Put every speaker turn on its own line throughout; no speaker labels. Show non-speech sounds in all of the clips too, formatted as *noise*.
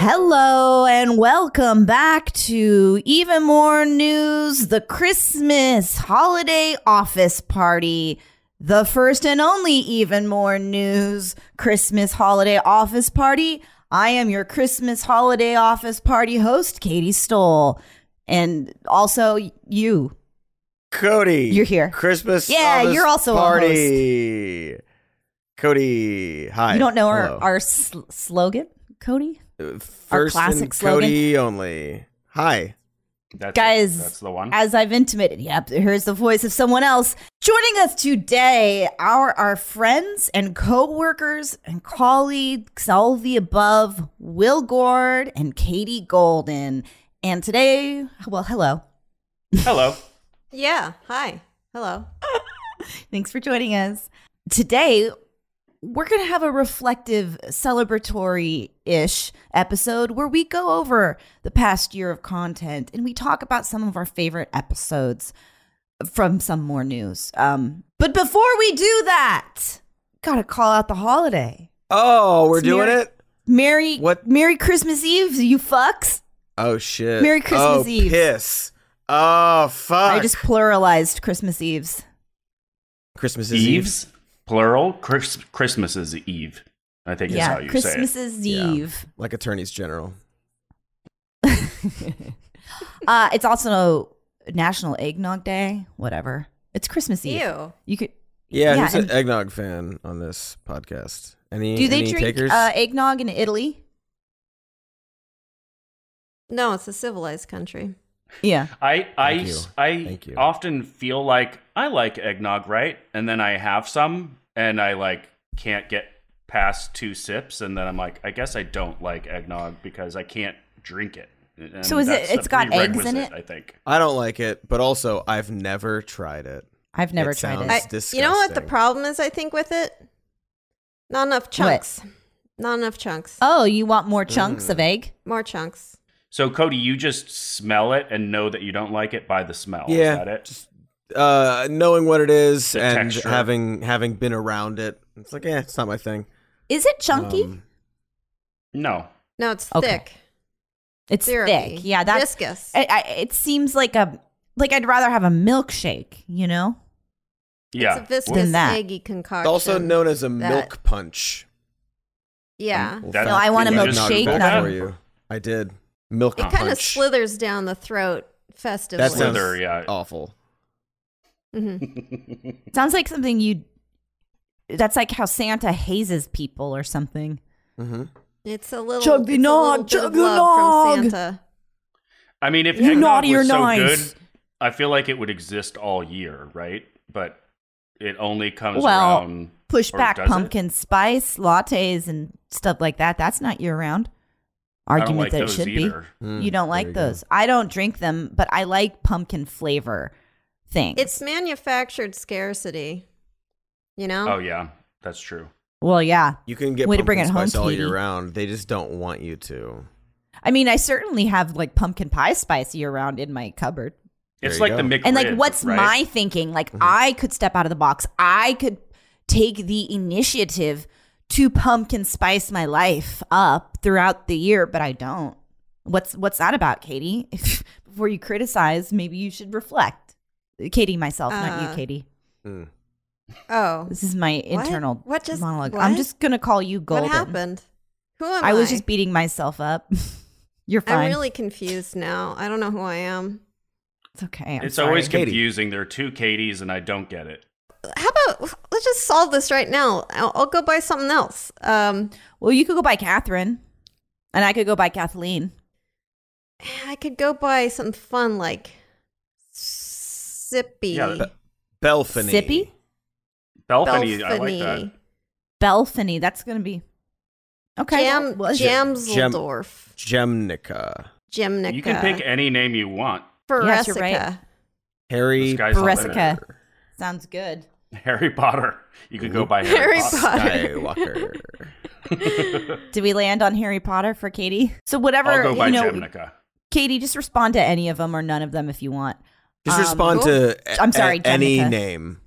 Hello and welcome back to Even More News, the Christmas holiday office party. The first and only Even More News Christmas holiday office party. I am your Christmas holiday office party host, Katy Stoll. And also you.
Cody.
You're here.
Christmas.
Yeah, you're also a
party. Cody. Hi.
You don't know our, our sl- slogan, Cody?
Uh, First
classic
and
slogan.
Cody only. Hi.
That's
Guys,
it. that's the one.
As I've intimated, yep, here's the voice of someone else. Joining us today are our friends and co-workers and colleagues, all the above, Will Gordh and Katie Golden. And today, well, hello.
Hello.
Yeah. Hi. Hello. *laughs*
Thanks for joining us. Today, we're going to have a reflective, celebratory ish episode where we go over the past year of content and we talk about some of our favorite episodes from some more news. Um, but before we do that, got to call out the holiday.
Oh, we're
It's
doing
Merry-
it?
Merry
What?
Merry Christmas Eve, you fucks.
Oh, shit.
Merry Christmas
oh,
Eve.
piss. Oh, fuck.
I just pluralized Christmas Eves.
Christmas is Eve.
Eves, plural. Chris, Christmas is Eve. I think is how you
Christmas
say it.
is
Yeah.
Eve.
Like attorneys general. *laughs*
uh, it's also National Eggnog Day. Whatever. It's Christmas Eve.
Ew.
You could.
Yeah,
Yeah,
who's an eggnog fan on this podcast? Any,
Do they
any
drink
takers?
uh, eggnog in Italy?
No, it's a civilized country.
Yeah.
I I
Thank you.
I
Thank you.
often feel like I like eggnog, right? And then I have some, and I like can't get past two sips, and then I'm like, I guess I don't like eggnog because I can't drink it. And
So is it- it's got eggs in it?
I think.
I don't like it, but also I've never tried it.
I've never
It
tried it.
I, you know what the problem is? I think with it, not enough chunks. Not enough chunks.
oh, you want more chunks
Mm.
of egg?
More chunks.
So Cody, you just smell it and know that you don't like it by the smell.
Yeah,
is that it?
just uh, knowing what it is
The
and
texture.
having having been around it, it's like, yeah, it's not my thing.
Is it chunky?
Um,
no.
No, it's
Okay.
thick.
it's
Syrupy.
thick. Yeah, that's.
viscous.
I, I, it seems like a like I'd rather have a milkshake. You know.
Yeah.
It's a viscous,
Than that.
eggy
it's
concoction.
also known as a
that-
milk punch.
Yeah.
We'll
That-
No, I want a milkshake, not
for you. I did milk
It kind of slithers down the throat festively.
That sounds
Slither, yeah.
awful.
Mm-hmm. *laughs*
Sounds like something you. That's like how Santa hazes people or something.
hmm
It's a little,
Chug the nog,
little
chug the nog.
Santa.
I mean, if
You
eggnog
naughty or
was so
nice.
good, I feel like it would exist all year, right? But it only comes
Well,
around.
Push back
does it?
pumpkin spice lattes and stuff like that. That's not year round.
I don't
Argument
like
that it should
either.
Mm,
be. You don't like those. I don't drink them, but I like pumpkin flavor things.
It's manufactured scarcity. You know?
Oh yeah, that's true.
well, yeah.
You can get
Way to
pumpkin
bring it home,
spice all year round. They just don't want you to.
I mean, I certainly have like pumpkin pie spice year round in my cupboard.
It's like
go.
the McRib,
And like, what's
right?
my thinking? Like,
Mm-hmm.
I could step out of the box. I could take the initiative to pumpkin spice my life up throughout the year, but I don't. What's what's that about, Katie? If, *laughs* before you criticize, maybe you should reflect. Katie, myself, not you,
Uh,
Katie.
Mm.
Oh.
This is my
What?
internal
What just-
monologue. I'm just gonna call you Golden.
What happened? Who am I?
I was just beating myself up. *laughs* You're fine.
I'm really confused now. I don't know who I am.
it's okay. I'm
It's
sorry.
always
Katie.
confusing. There are two Katies, and I don't get it.
How about let's just solve this right now? I'll, I'll go buy something else. Um,
Well, you could go buy Catherine, and I could go buy Kathleen.
I could go buy something fun like Sippy.
Yeah, that-
Belfany.
Sippy?
Belfany, I like that.
Belfany. That's gonna be okay.
Jam,
well,
Jamsdorf.
Gemnica.
Gemnica.
You can pick any name you want.
Yes, you're right.
Harry
The sky's the limit.
Beresica. Sounds good. *laughs*
Harry Potter. You could go by Harry,
Harry
Potter.
Potter.
Skywalker. *laughs*
Did we land on Harry Potter for Katie? So whatever
I'll go by
you know,
Gemnica.
Katie, just respond to any of them or none of them if you want.
Just
Um,
respond
cool.
to a-
I'm sorry,
a- any name.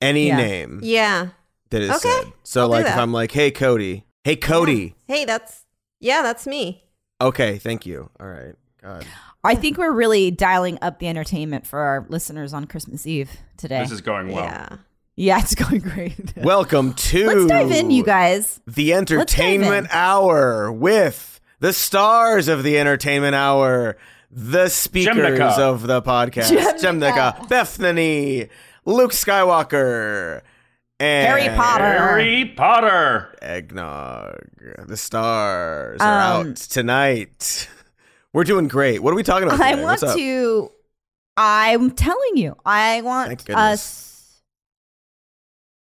Any
Yeah.
name
Yeah.
that is
Okay,
said. So
I'll
like if. I'm like, hey Cody, hey Cody,
Hey, that's Yeah, that's me.
Okay, thank you. All right. God.
I think we're really dialing up the entertainment for our listeners on Christmas Eve today.
This is going well.
Yeah.
yeah, it's *laughs* going great.
Welcome to
Let's dive in, you guys.
The. Entertainment Hour with the stars of the Entertainment Hour, the speakers
Jemnica.
of the podcast,
Jemnica.
Jemnica, Bethany, Luke Skywalker, and
Harry Potter.
Harry Potter.
Eggnog. The stars
Um,
are out tonight. We're doing great. What are we talking about? *laughs*
I
today?
want
What's up?
to. I'm telling you, I want us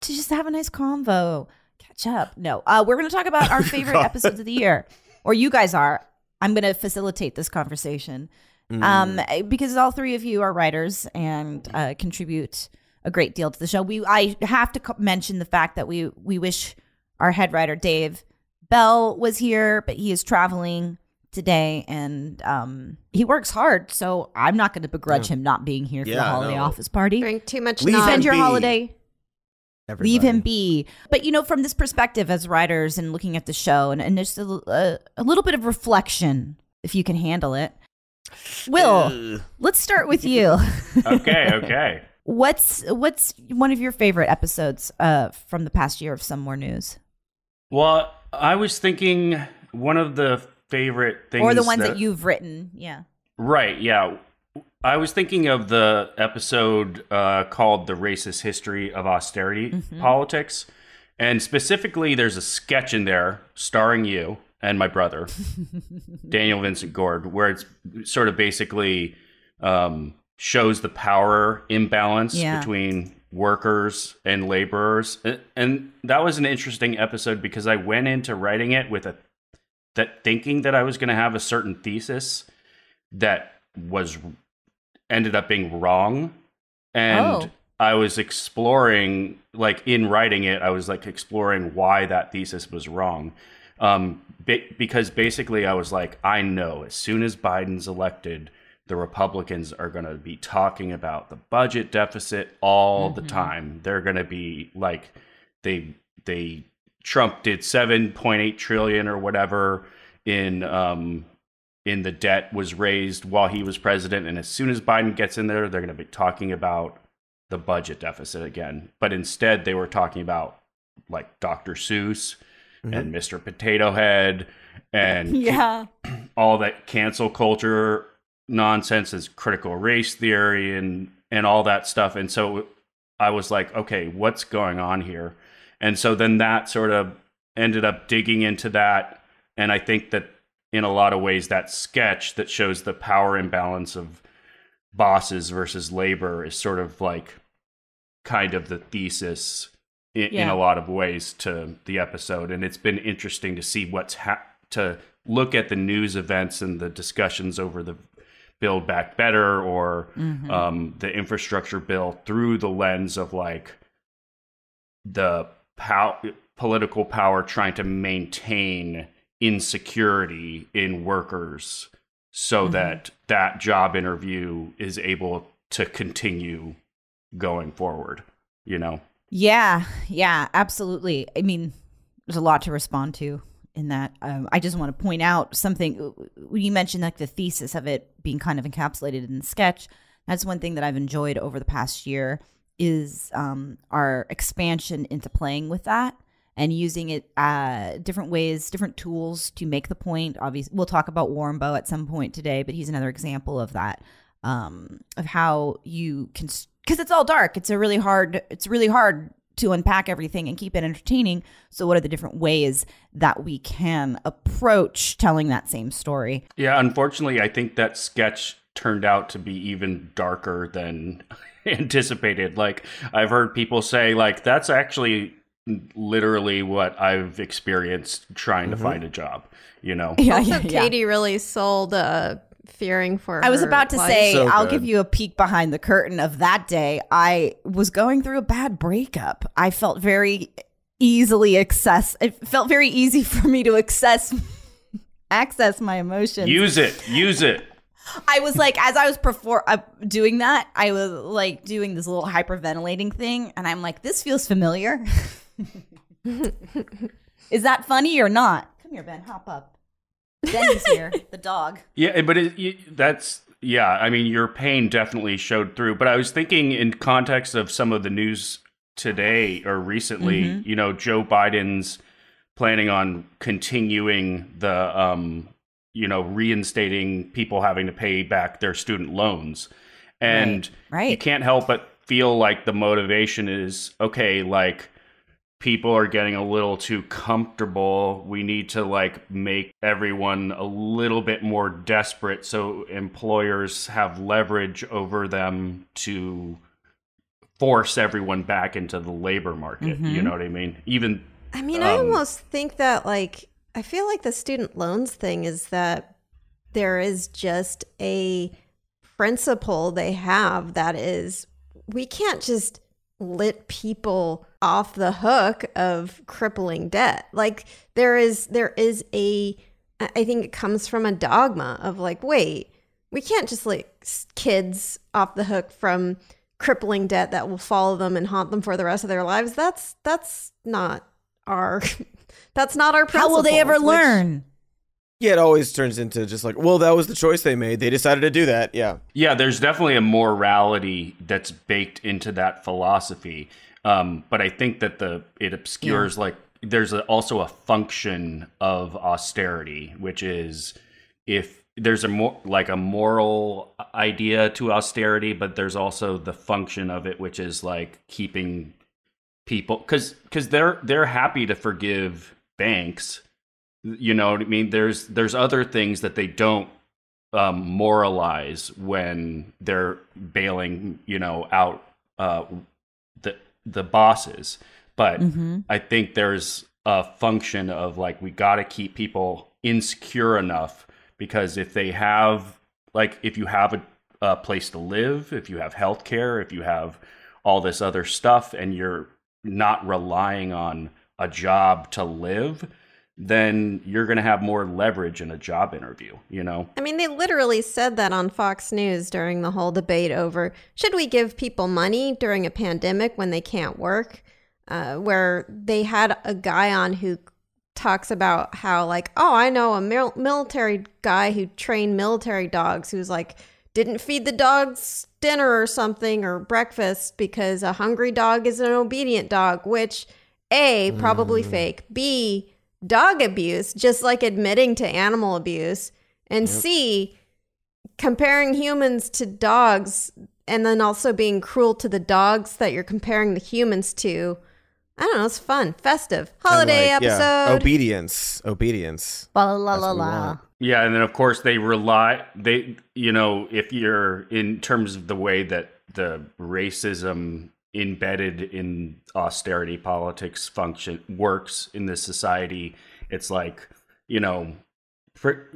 to just have a nice convo, catch up. No, uh, we're going to talk about our *laughs* favorite episodes of the year, or you guys are. I'm going to facilitate this conversation
Mm.
um, because all three of you are writers and uh, contribute a great deal to the show. We I have to co- mention the fact that we we wish our head writer Dave Bell was here, but he is traveling today and um, he works hard. So I'm not going to begrudge him not being here for the holiday
no.
office party.
Drink too much
Leave.
Spend your
be.
holiday.
Everybody.
Leave him be. But you know, from this perspective as writers and looking at the show, and, and just a, a, a little bit of reflection, if you can handle it. Will,
Ugh.
let's start with you. *laughs*
Okay, okay.
what's what's one of your favorite episodes uh, from the past year of Some More News,
Well, I was thinking one of the favorite things,
or the ones that, you've written? Yeah.
right? Yeah, I was thinking of the episode uh, called "The Racist History of Austerity
Mm-hmm.
Politics," and specifically, there's a sketch in there starring you and my brother, *laughs* Daniel Vincent Gordh, where it's sort of basically um, shows the power imbalance
Yeah.
between workers and laborers, and that was an interesting episode because I went into writing it with a that thinking that I was going to have a certain thesis that was ended up being wrong, and
Oh.
I was exploring like in writing it, I was like exploring why that thesis was wrong. Um, because basically, I was like, I know as soon as Biden's elected, the Republicans are going to be talking about the budget deficit all the time. They're going to be like, they they Trump did seven point eight trillion or whatever in um in the debt was raised while he was president, and as soon as Biden gets in there, they're going to be talking about the budget deficit again. But instead, they were talking about like Dr. Seuss and Mr. Potato Head and *laughs*
Yeah. *clears throat*
all that cancel culture nonsense is critical race theory and and all that stuff and so i was like okay what's going on here and so then that sort of ended up digging into that. And i think that in a lot of ways that sketch that shows the power imbalance of bosses versus labor is sort of like kind of the thesis in, in a lot of ways to the episode. And it's been interesting to see what's ha- to look at the news events and the discussions over the build back better or
Mm-hmm.
um, the infrastructure bill through the lens of like the pow- political power trying to maintain insecurity in workers so that that job interview is able to continue going forward you know
Yeah, yeah, absolutely. I mean, there's a lot to respond to in that. Um, I just want to point out something. When you mentioned like the thesis of it being kind of encapsulated in the sketch, that's one thing that I've enjoyed over the past year is um, our expansion into playing with that and using it uh, different ways, different tools to make the point. Obviously, we'll talk about Wombo at some point today, but he's another example of that um, of how you can because it's all dark. It's a really hard. It's really hard to unpack everything and keep it entertaining. So, what are the different ways that we can approach telling that same story?
Yeah, unfortunately, I think that sketch turned out to be even darker than *laughs* anticipated. Like I've heard people say like that's actually literally what I've experienced trying to find a job, you know. *laughs*
Yeah,
Also, Katie really sold uh, fearing for.
I was
her
about to
life.
say,
So
I'll
good.
give you a peek behind the curtain of that day. I was going through a bad breakup. I felt very easily access. It felt very easy *laughs* for me to access access my emotions.
Use it. Use it.
I was like, as I was perfor- uh, doing that, I was like doing this little hyperventilating thing, and I'm like, this feels familiar. Is that funny or not? Come here, Ben. Hop up. Ben's here, *laughs* the dog.
Yeah, but it, you, that's yeah. I mean, your pain definitely showed through. But I was thinking in context of some of the news today or recently.
Mhm.
You know, Joe Biden's planning on continuing the, um, you know, reinstating people having to pay back their student loans, and
Right.
you can't help but feel like the motivation is okay. Like people are getting a little too comfortable. We need to like make everyone a little bit more desperate so employers have leverage over them to force everyone back into the labor market. You
Mhm.
know what I mean? Even
I mean, I
Um,
almost think that like I feel like the student loans thing is that there is just a principle they have that is we can't just let people off the hook of crippling debt. Like there is there is a I think it comes from a dogma of like wait, we can't just let kids off the hook from crippling debt that will follow them and haunt them for the rest of their lives. That's that's not our *laughs* that's not our
How will they ever
principles, which-
learn?
Yeah, it always turns into just like, well, that was the choice they made. They decided to do that. Yeah.
Yeah, there's definitely a morality that's baked into that philosophy. Um, but I think that the it obscures like there's a, also a function of austerity, which is if there's a more like a moral idea to austerity, but there's also the function of it, which is like keeping people because because they're they're happy to forgive banks. You know what I mean? There's there's other things that they don't um, moralize when they're bailing, you know, out uh, the the bosses. But
Mm-hmm.
I think there's a function of like we got to keep people insecure enough because if they have like if you have a, a place to live, if you have health care, if you have all this other stuff, and you're not relying on a job to live, then you're going to have more leverage in a job interview. You know.
I mean, they literally said that on Fox News during the whole debate over should we give people money during a pandemic when they can't work? Uh, where they had a guy on who talks about how, like, oh, I know a mil- military guy who trained military dogs who's like, didn't feed the dogs dinner or something or breakfast because a hungry dog is an obedient dog, which A, probably mm. fake, B, dog abuse, just like admitting to animal abuse, and C, comparing humans to dogs and then also being cruel to the dogs that you're comparing the humans to. I don't know, it's fun, festive, holiday
Kinda like, yeah,
episode.
obedience. Obedience.
La la la la.
Yeah, and then of course they rely they you know if you're in terms of the way that the racism embedded in austerity politics function works in this society, it's like you know, for,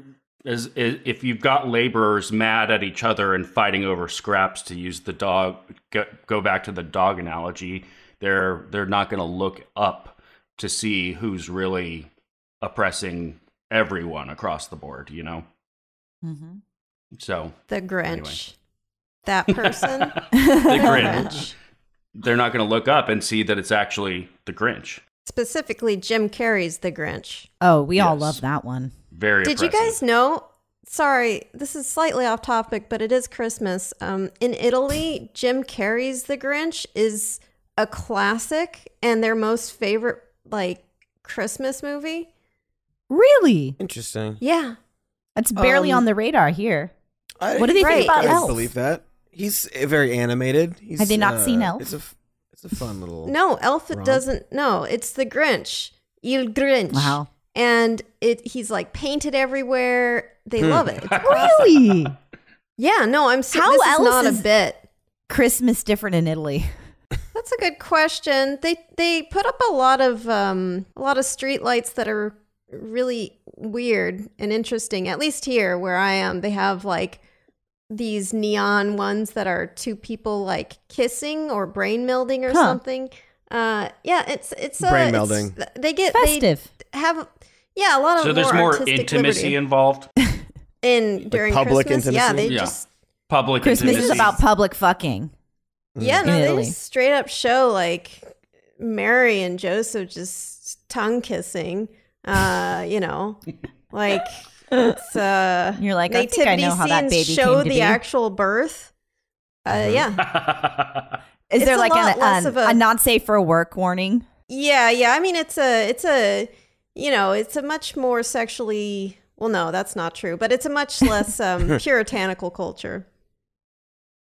as, as if you've got laborers mad at each other and fighting over scraps to use the dog go, go back to the dog analogy, they're they're not going to look up to see who's really oppressing everyone across the board, you know?
Mm-hmm.
So
the Grinch.
Anyway.
That person. *laughs*
the *laughs* Grinch. They're not going to look up and see that it's actually the Grinch.
Specifically, Jim Carrey's The Grinch.
Oh, we all love that one.
Very
Did you guys know? Sorry, this is slightly off topic, but it is Christmas. Um, in Italy, Jim Carrey's The Grinch is a classic and their most favorite like Christmas movie.
Really?
Interesting.
Yeah,
That's barely
Um,
on the radar here.
I,
What do they
Right.
think about
I
Elf?
believe that. He's uh, very animated. He's,
Have they not
uh,
seen Elf?
It's a, f- it's a fun little.
no, Elf
Wrong.
doesn't. No, it's The Grinch. Il Grinch.
Wow.
And it he's like painted everywhere. They
Hmm.
love it. It's classic. *laughs*
Really?
Yeah, no, I'm serious.
How
This is
else
not
is-
a bit.
Christmas different in Italy. *laughs*
That's a good question. They they put up a lot of um a lot of street lights that are really weird and interesting. At least here where I am, they have like these neon ones that are two people like kissing or brain melding or
Huh.
something. Uh yeah, it's it's uh,
Brain
it's-
melding.
They get
Festive.
they have yeah, a lot of
So there's more
artistic
intimacy
liberty.
involved. *laughs*
in during
public
Christmas. Yeah,
intimacy?
they
Yeah.
just
Public
Christmas is about public fucking.
Yeah,
in
no, they
Italy.
just straight up show like Mary and Joseph just tongue kissing. Uh, you know, *laughs* like It's, uh,
You're like, I think I
nativity
know how that
scenes
baby
show
came to
the
be.
actual birth. Uh,
Mhm.
yeah, *laughs*
Is
It's
there like
lot
an,
less a-
a not safe for work warning?
yeah, yeah. I mean, it's a, it's a, you know, it's a much more sexually. Well, no, that's not true. But it's a much less um, *laughs* puritanical culture.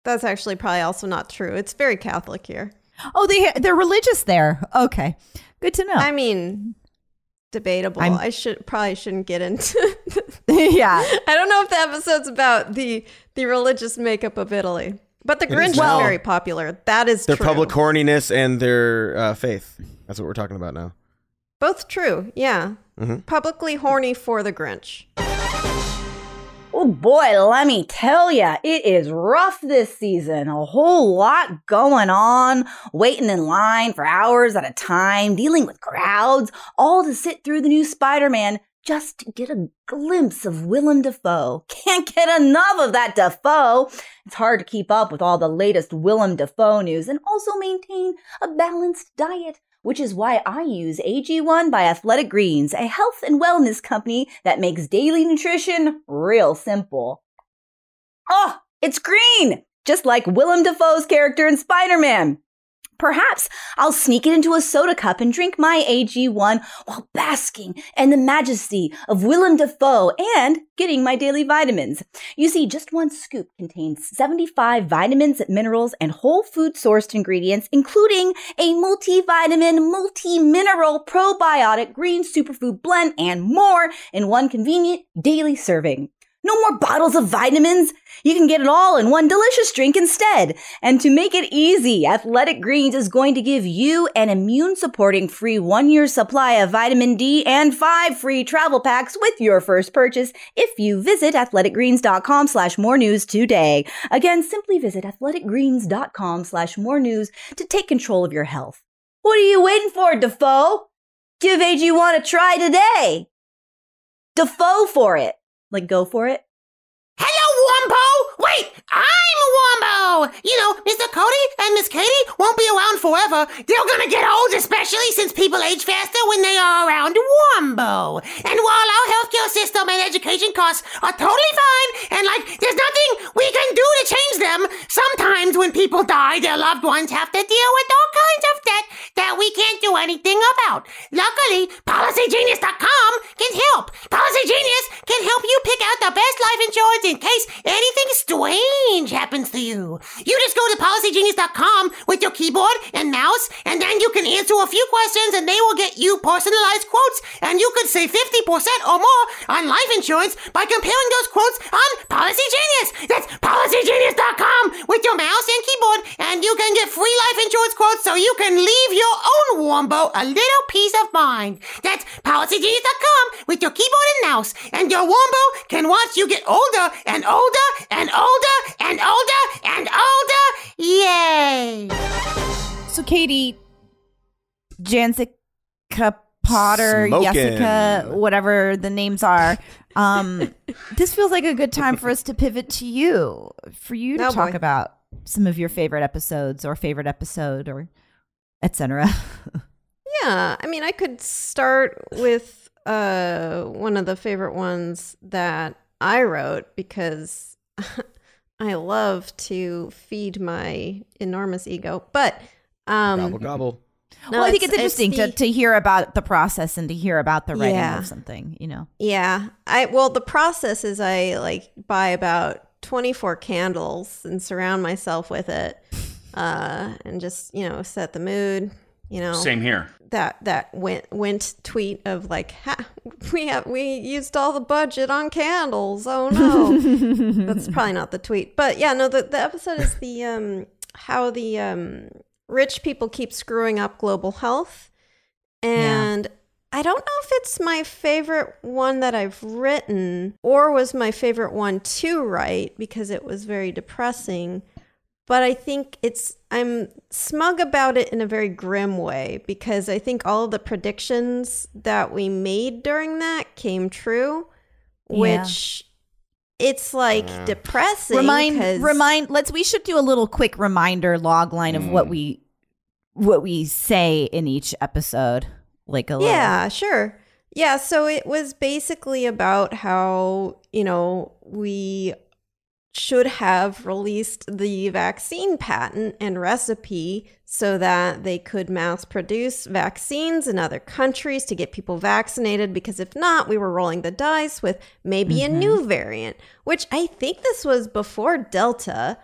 That's actually probably also not true. It's very Catholic here.
Oh, they they're religious there. Okay, good to know.
I mean, debatable.
I'm-
I should probably shouldn't get into. *laughs*
yeah,
I don't know if the episode's about the the religious makeup of Italy, but the
It is
Grinch is
now.
very popular. That is
Their
true.
public horniness and their uh, faith. That's what we're talking about now.
Both true. Yeah,
Mhm.
publicly horny for the Grinch.
Oh boy, let me tell ya, it is rough this season. A whole lot going on, waiting in line for hours at a time, dealing with crowds, all to sit through the new Spider Man just to get a glimpse of Willem Dafoe. Can't get enough of that Dafoe. It's hard to keep up with all the latest Willem Dafoe news and also maintain a balanced diet which is why I use AG1 by Athletic Greens, a health and wellness company that makes daily nutrition real simple. Oh, it's green! Just like Willem Dafoe's character in Spider Man. Perhaps I'll sneak it into a soda cup and drink my AG1 while basking in the majesty of Willem Dafoe and getting my daily vitamins. You see, just one scoop contains 75 vitamins, minerals, and whole food sourced ingredients, including a multivitamin, multi-mineral, probiotic, green superfood blend, and more in one convenient daily serving. No more bottles of vitamins. You can get it all in one delicious drink instead. And to make it easy, Athletic Greens is going to give you an immune supporting free one year supply of vitamin D and five free travel packs with your first purchase if you visit athleticgreens.com slash more news today. Again, simply visit athleticgreens.com slash more news to take control of your health. What are you waiting for, Dafoe? Give AG1 a try today. Dafoe for it. Like, go for it.
Wait, I'm Wombo! You know, Mr. Cody and Miss Katie won't be around forever. They're gonna get old, especially since people age faster when they are around Wombo. And while our healthcare system and education costs are totally fine, and like, there's nothing we can do to change them, sometimes when people die, their loved ones have to deal with all kinds of debt that we can't do anything about. Luckily, PolicyGenius.com can help. Policy Genius can help you pick out the best life insurance in case anything strange happens to you. You just go to PolicyGenius.com with your keyboard and mouse, and then you can answer a few questions and they will get you personalized quotes, and you could save 50% or more on life insurance by comparing those quotes on Policy Genius. That's PolicyGenius.com with your mouse and keyboard, and you can get free life insurance quotes so you can leave your own Wombo a little peace of mind. That's PolicyGenius.com with your keyboard and mouse, and your Wombo can watch you get older and older and older and older and older. Yay!
So, Katie, Jancica Potter,
Smokin'.
Jessica, whatever the names are, um, *laughs* this feels like a good time for us to pivot to you, for you to
Oh,
talk
boy.
about some of your favorite episodes or favorite episode or etc. *laughs*
Yeah, I mean, I could start with uh, one of the favorite ones that I wrote because *laughs* I love to feed my enormous ego. But um,
gobble gobble.
no,
well, I think it's, interesting
the-
to, to hear about the process and to hear about the writing
Yeah.
of something, you know.
Yeah. I well the process is I like buy about 24 candles and surround myself with it uh and just, you know, set the mood, you know.
Same here.
That that went went tweet of like ha, we have we used all the budget on candles. Oh no. *laughs* That's probably not the tweet. But yeah, no the the episode is the um how the um rich people keep screwing up global health. And I don't know if it's my favorite one that I've written or was my favorite one to write because it was very depressing. But I think it's, I'm smug about it in a very grim way because I think all of the predictions that we made during that came true,
Yeah.
which it's like
Yeah.
depressing.
remind
'cause-
remind let's we should do a little quick reminder log line of what
Mm.
we what we say in each episode like a little
Yeah, sure. Yeah, so it was basically about how, you know, we should have released the vaccine patent and recipe so that they could mass produce vaccines in other countries to get people vaccinated. Because if not, we were rolling the dice with maybe
Mm-hmm.
a new variant, which I think this was before Delta.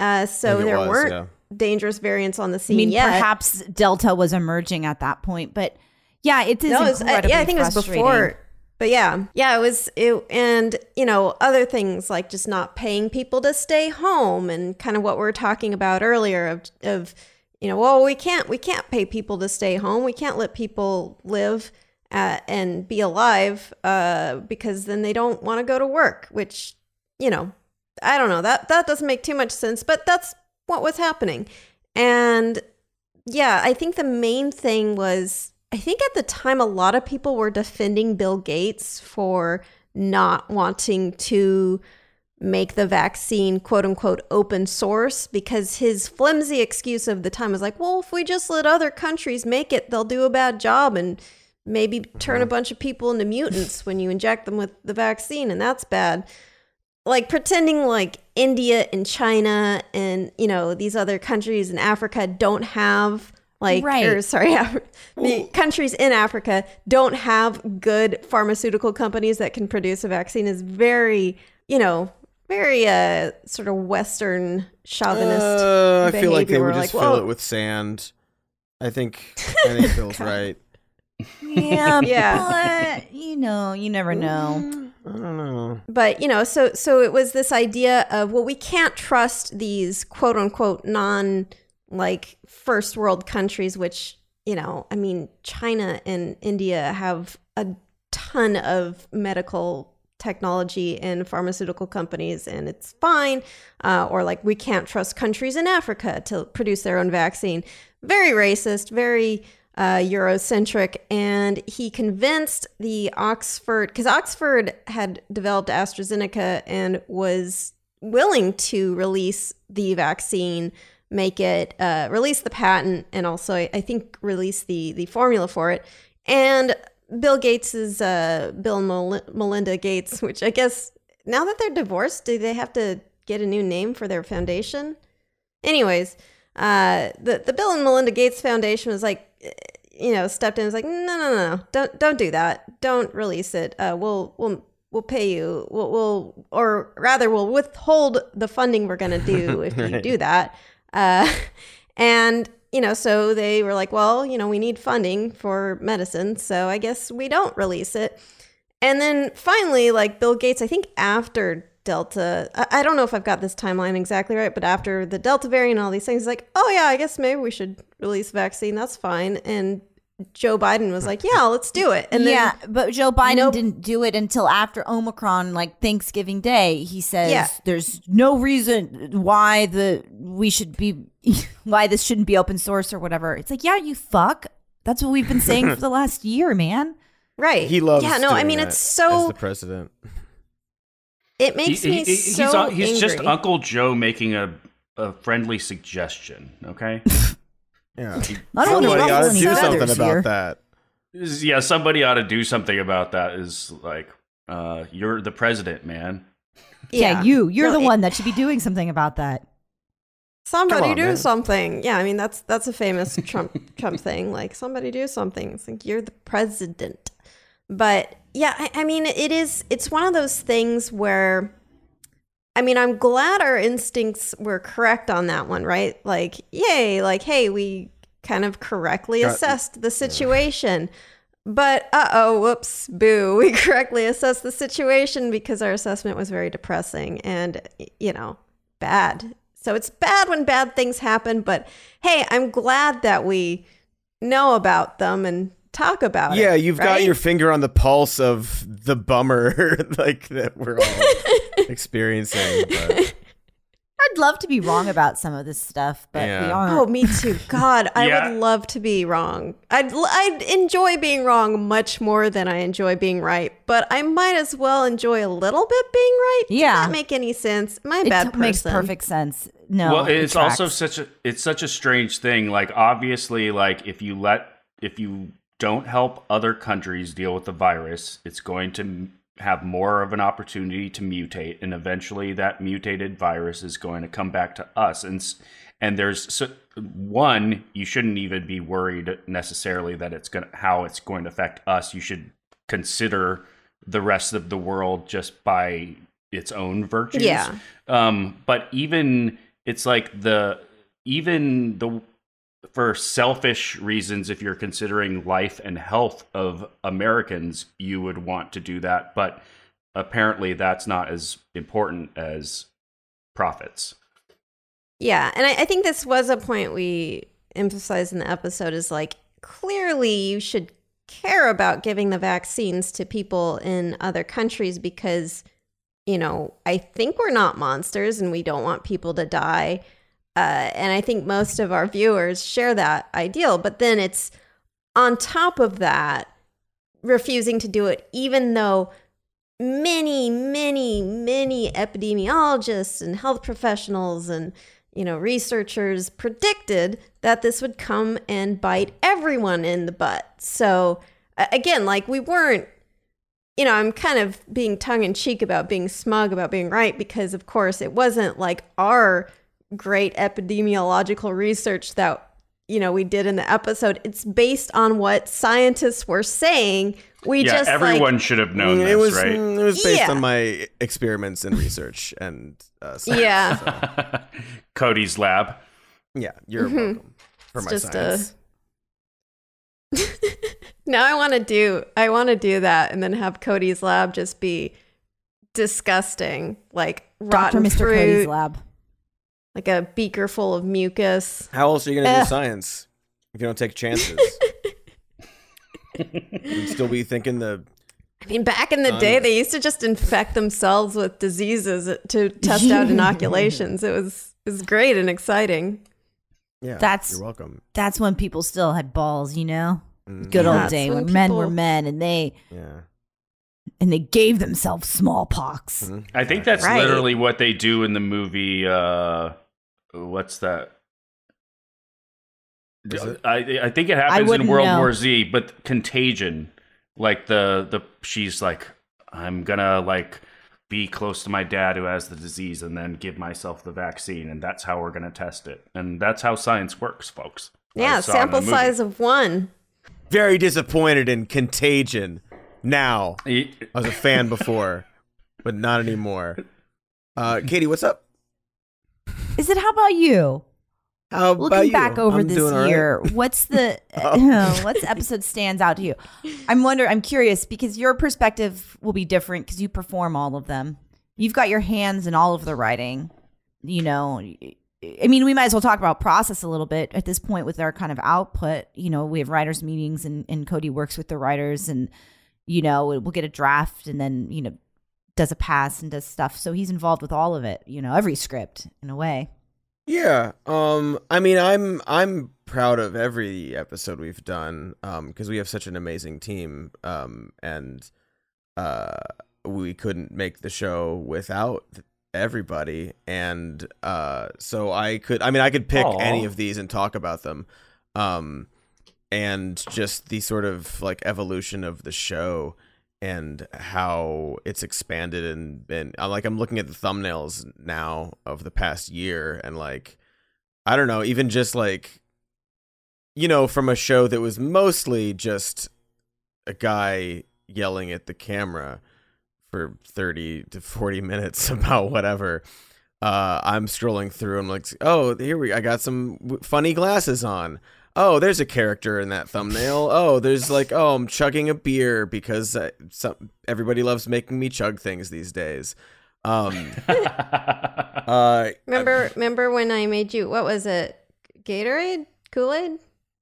Uh, so there
was,
weren't
yeah.
dangerous variants on the scene
I
scene
mean,
yet.
perhaps Delta was emerging at that point, but yeah, it is
No, it was- I- yeah, I think it was before. But yeah, yeah, it was it, and you know other things like just not paying people to stay home and kind of what we were talking about earlier of of you know well we can't we can't pay people to stay home. We can't let people live uh, and be alive uh, because then they don't want to go to work which you know I don't know. That that doesn't make too much sense but that's what was happening. And yeah, I think the main thing was I think at the time a lot of people were defending Bill Gates for not wanting to make the vaccine quote unquote open source because his flimsy excuse of the time was like, well, if we just let other countries make it, they'll do a bad job and maybe turn a bunch of people into mutants when you inject them with the vaccine, and that's bad. Like pretending like India and China and you know these other countries in Africa don't have like
Right.
or sorry *laughs* Af- the countries in Africa don't have good pharmaceutical companies that can produce a vaccine is very you know very uh sort of western chauvinist
Uh, I feel like they would just
like,
fill it with sand. I think I think Bill's right.
Yeah, *laughs*
Yeah.
but you know, you never know.
I don't know.
but you know so so it was this idea of well we can't trust these quote unquote non like first world countries which you know i mean china and india have a ton of medical technology and pharmaceutical companies and it's fine. Uh, or like we can't trust countries in africa to produce their own vaccine. Very racist very uh, Eurocentric, and he convinced the Oxford because Oxford had developed AstraZeneca and was willing to release the vaccine, make it uh, release the patent, and also I, I think release the the formula for it. And Bill Gates's uh, Bill and Mel- Melinda Gates, which I guess now that they're divorced, do they have to get a new name for their foundation? Anyways, uh, the the Bill and Melinda Gates Foundation was like, you know, stepped in and was like, no, no, no, no, don't don't do that, don't release it. Uh, we'll we'll we'll pay you. We'll, we'll or rather, we'll withhold the funding we're gonna do if you *laughs* do that. Uh, *laughs* and you know, so they were like, well, you know, we need funding for medicine, so I guess we don't release it. And then finally, like Bill Gates, I think after Delta, I, don't know if I've got this timeline exactly right, but after the Delta variant and all these things, like, oh yeah, I guess maybe we should release vaccine. That's fine. And Joe Biden was like, yeah, let's do it. And then,
yeah, but Joe Biden
Nope.
didn't do it until after Omicron, like Thanksgiving Day. He says
Yeah.
there's no reason why the we should be *laughs* why this shouldn't be open source or whatever. It's like, yeah, you fuck. That's what we've been saying *laughs* for the last year, man.
right.
He loves.
Yeah, no, I mean,
that
it's
as
so,
the president.
it makes
He-
me
he- he's,
so
he's just. Uncle Joe making a, a friendly suggestion. Okay. *laughs*
Yeah, *laughs*
I don't
somebody
wanna
ought
ruffle
to do something about
here.
that.
Is- yeah, somebody ought to do something about that. Is like, uh, you're the president, man.
Yeah, you you're
No,
the
it-
one that should be doing something about that.
Somebody
on,
do
man.
something. Yeah, I mean that's that's a famous Trump *laughs* Trump thing. Like somebody do something. It's like you're the president. But yeah, I, I mean it is. It's one of those things where, I mean, I'm glad our instincts were correct on that one, right? Like, yay! Like, hey, we kind of correctly
Got-
assessed the situation. But uh oh, whoops, boo. *laughs* We correctly assessed the situation because our assessment was very depressing and, you know, bad. So it's bad when bad things happen, but hey, I'm glad that we know about them and talk about it.
Yeah, you've got your finger on the pulse of the bummer *laughs* like that we're all *laughs* experiencing. But *laughs*
I'd love to be wrong about some of this stuff, but we aren't.
Oh, me too. God, I
Yeah.
would love to be wrong. I'd I'd enjoy being wrong much more than I enjoy being right. But I might as well enjoy a little bit being right. Yeah, Does
Yeah.
that make any sense? My
it
bad
t-
person.
makes perfect sense. No,
well,
it
it's also such a it's such a strange thing. Like, obviously, like if you let if you don't help other countries deal with the virus, it's going to have more of an opportunity to mutate, and eventually that mutated virus is going to come back to us. And and there's so, one, you shouldn't even be worried necessarily that it's going to how it's going to affect us. You should consider the rest of the world just by its own virtues.
Yeah.
Um, but even it's like the even the for selfish reasons, if you're considering life and health of Americans, you would want to do that. But apparently, that's not as important as profits.
Yeah, and I, I think this was a point we emphasized in the episode is like clearly you should care about giving the vaccines to people in other countries because you know I think we're not monsters and we don't want people to die. Uh, and I think most of our viewers share that ideal. But then it's on top of that, refusing to do it, even though many, many, many epidemiologists and health professionals and you know researchers predicted that this would come and bite everyone in the butt. So again, like we weren't you know, I'm kind of being tongue in cheek about being smug about being right because, of course, it wasn't like our great epidemiological research that, you know, we did in the episode. It's based on what scientists were saying. We
yeah,
just
everyone
like,
should have known
Mm,
this,
it was
right?
mm, it was based
Yeah.
on my experiments and research and uh, science,
Yeah.
so, *laughs*
Cody's lab.
yeah, you're
Mhm.
welcome for
It's
my
just
science.
a. *laughs* now I want to do. I want to do that, and then have Cody's lab just be disgusting, like
Dr.
rotten
Mr.
fruit,
Cody's lab.
Like a beaker full of mucus.
How else are you gonna
Ugh.
do science if you don't take chances? *laughs* You'd still be thinking the
I mean, back in the day, they used to just infect themselves with diseases to test out inoculations. It was it was great and exciting.
yeah.
That's-
you're welcome.
That's when people still had balls, you know?
Mm,
Good
Yeah,
old
that's
day
when
when men were men and they
Yeah.
and they gave themselves smallpox.
Mhm.
I think that's
Right.
literally what they do in the movie. Uh, what's that?
Is it?
I I think it happens in World
know.
War Z, but Contagion, like the the she's like, I'm gonna like be close to my dad who has the disease and then give myself the vaccine, and that's how we're gonna test it, and that's how science works, folks.
Yeah,
saw it in
sample size of one.
Very disappointed in Contagion. Now I was a fan before, but not anymore. Uh, Katie, what's up?
Is it how about you?
How about
Looking
you?
back over
I'm
this
all right.
year, *laughs* what's the
Oh. *laughs*
Uh, what's episode stands out to you? I'm wonder I'm curious because your perspective will be different because you perform all of them. You've got your hands in all of the writing. You know, I mean, we might as well talk about process a little bit at this point with our kind of output. You know, we have writers meetings and, and Cody works with the writers and you know, we'll get a draft and then, you know, does a pass and does stuff. So he's involved with all of it, you know, every script in a way.
Yeah. Um I mean I'm I'm proud of every episode we've done um because we have such an amazing team um and uh we couldn't make the show without everybody and uh so I could I mean I could pick
Aw.
any of these and talk about them um and just the sort of like evolution of the show and how it's expanded and been like I'm looking at the thumbnails now of the past year and like I don't know, even just like you know, from a show that was mostly just a guy yelling at the camera for 30 to 40 *laughs* minutes about whatever. Uh, I'm strolling through. I'm like, oh, here we. I got some funny glasses on. Oh, there's a character in that thumbnail. Oh, there's like, oh, I'm chugging a beer because uh, some, everybody loves making me chug things these days. Um, *laughs* uh,
Remember, remember when I made you? What was it? Gatorade, Kool Aid.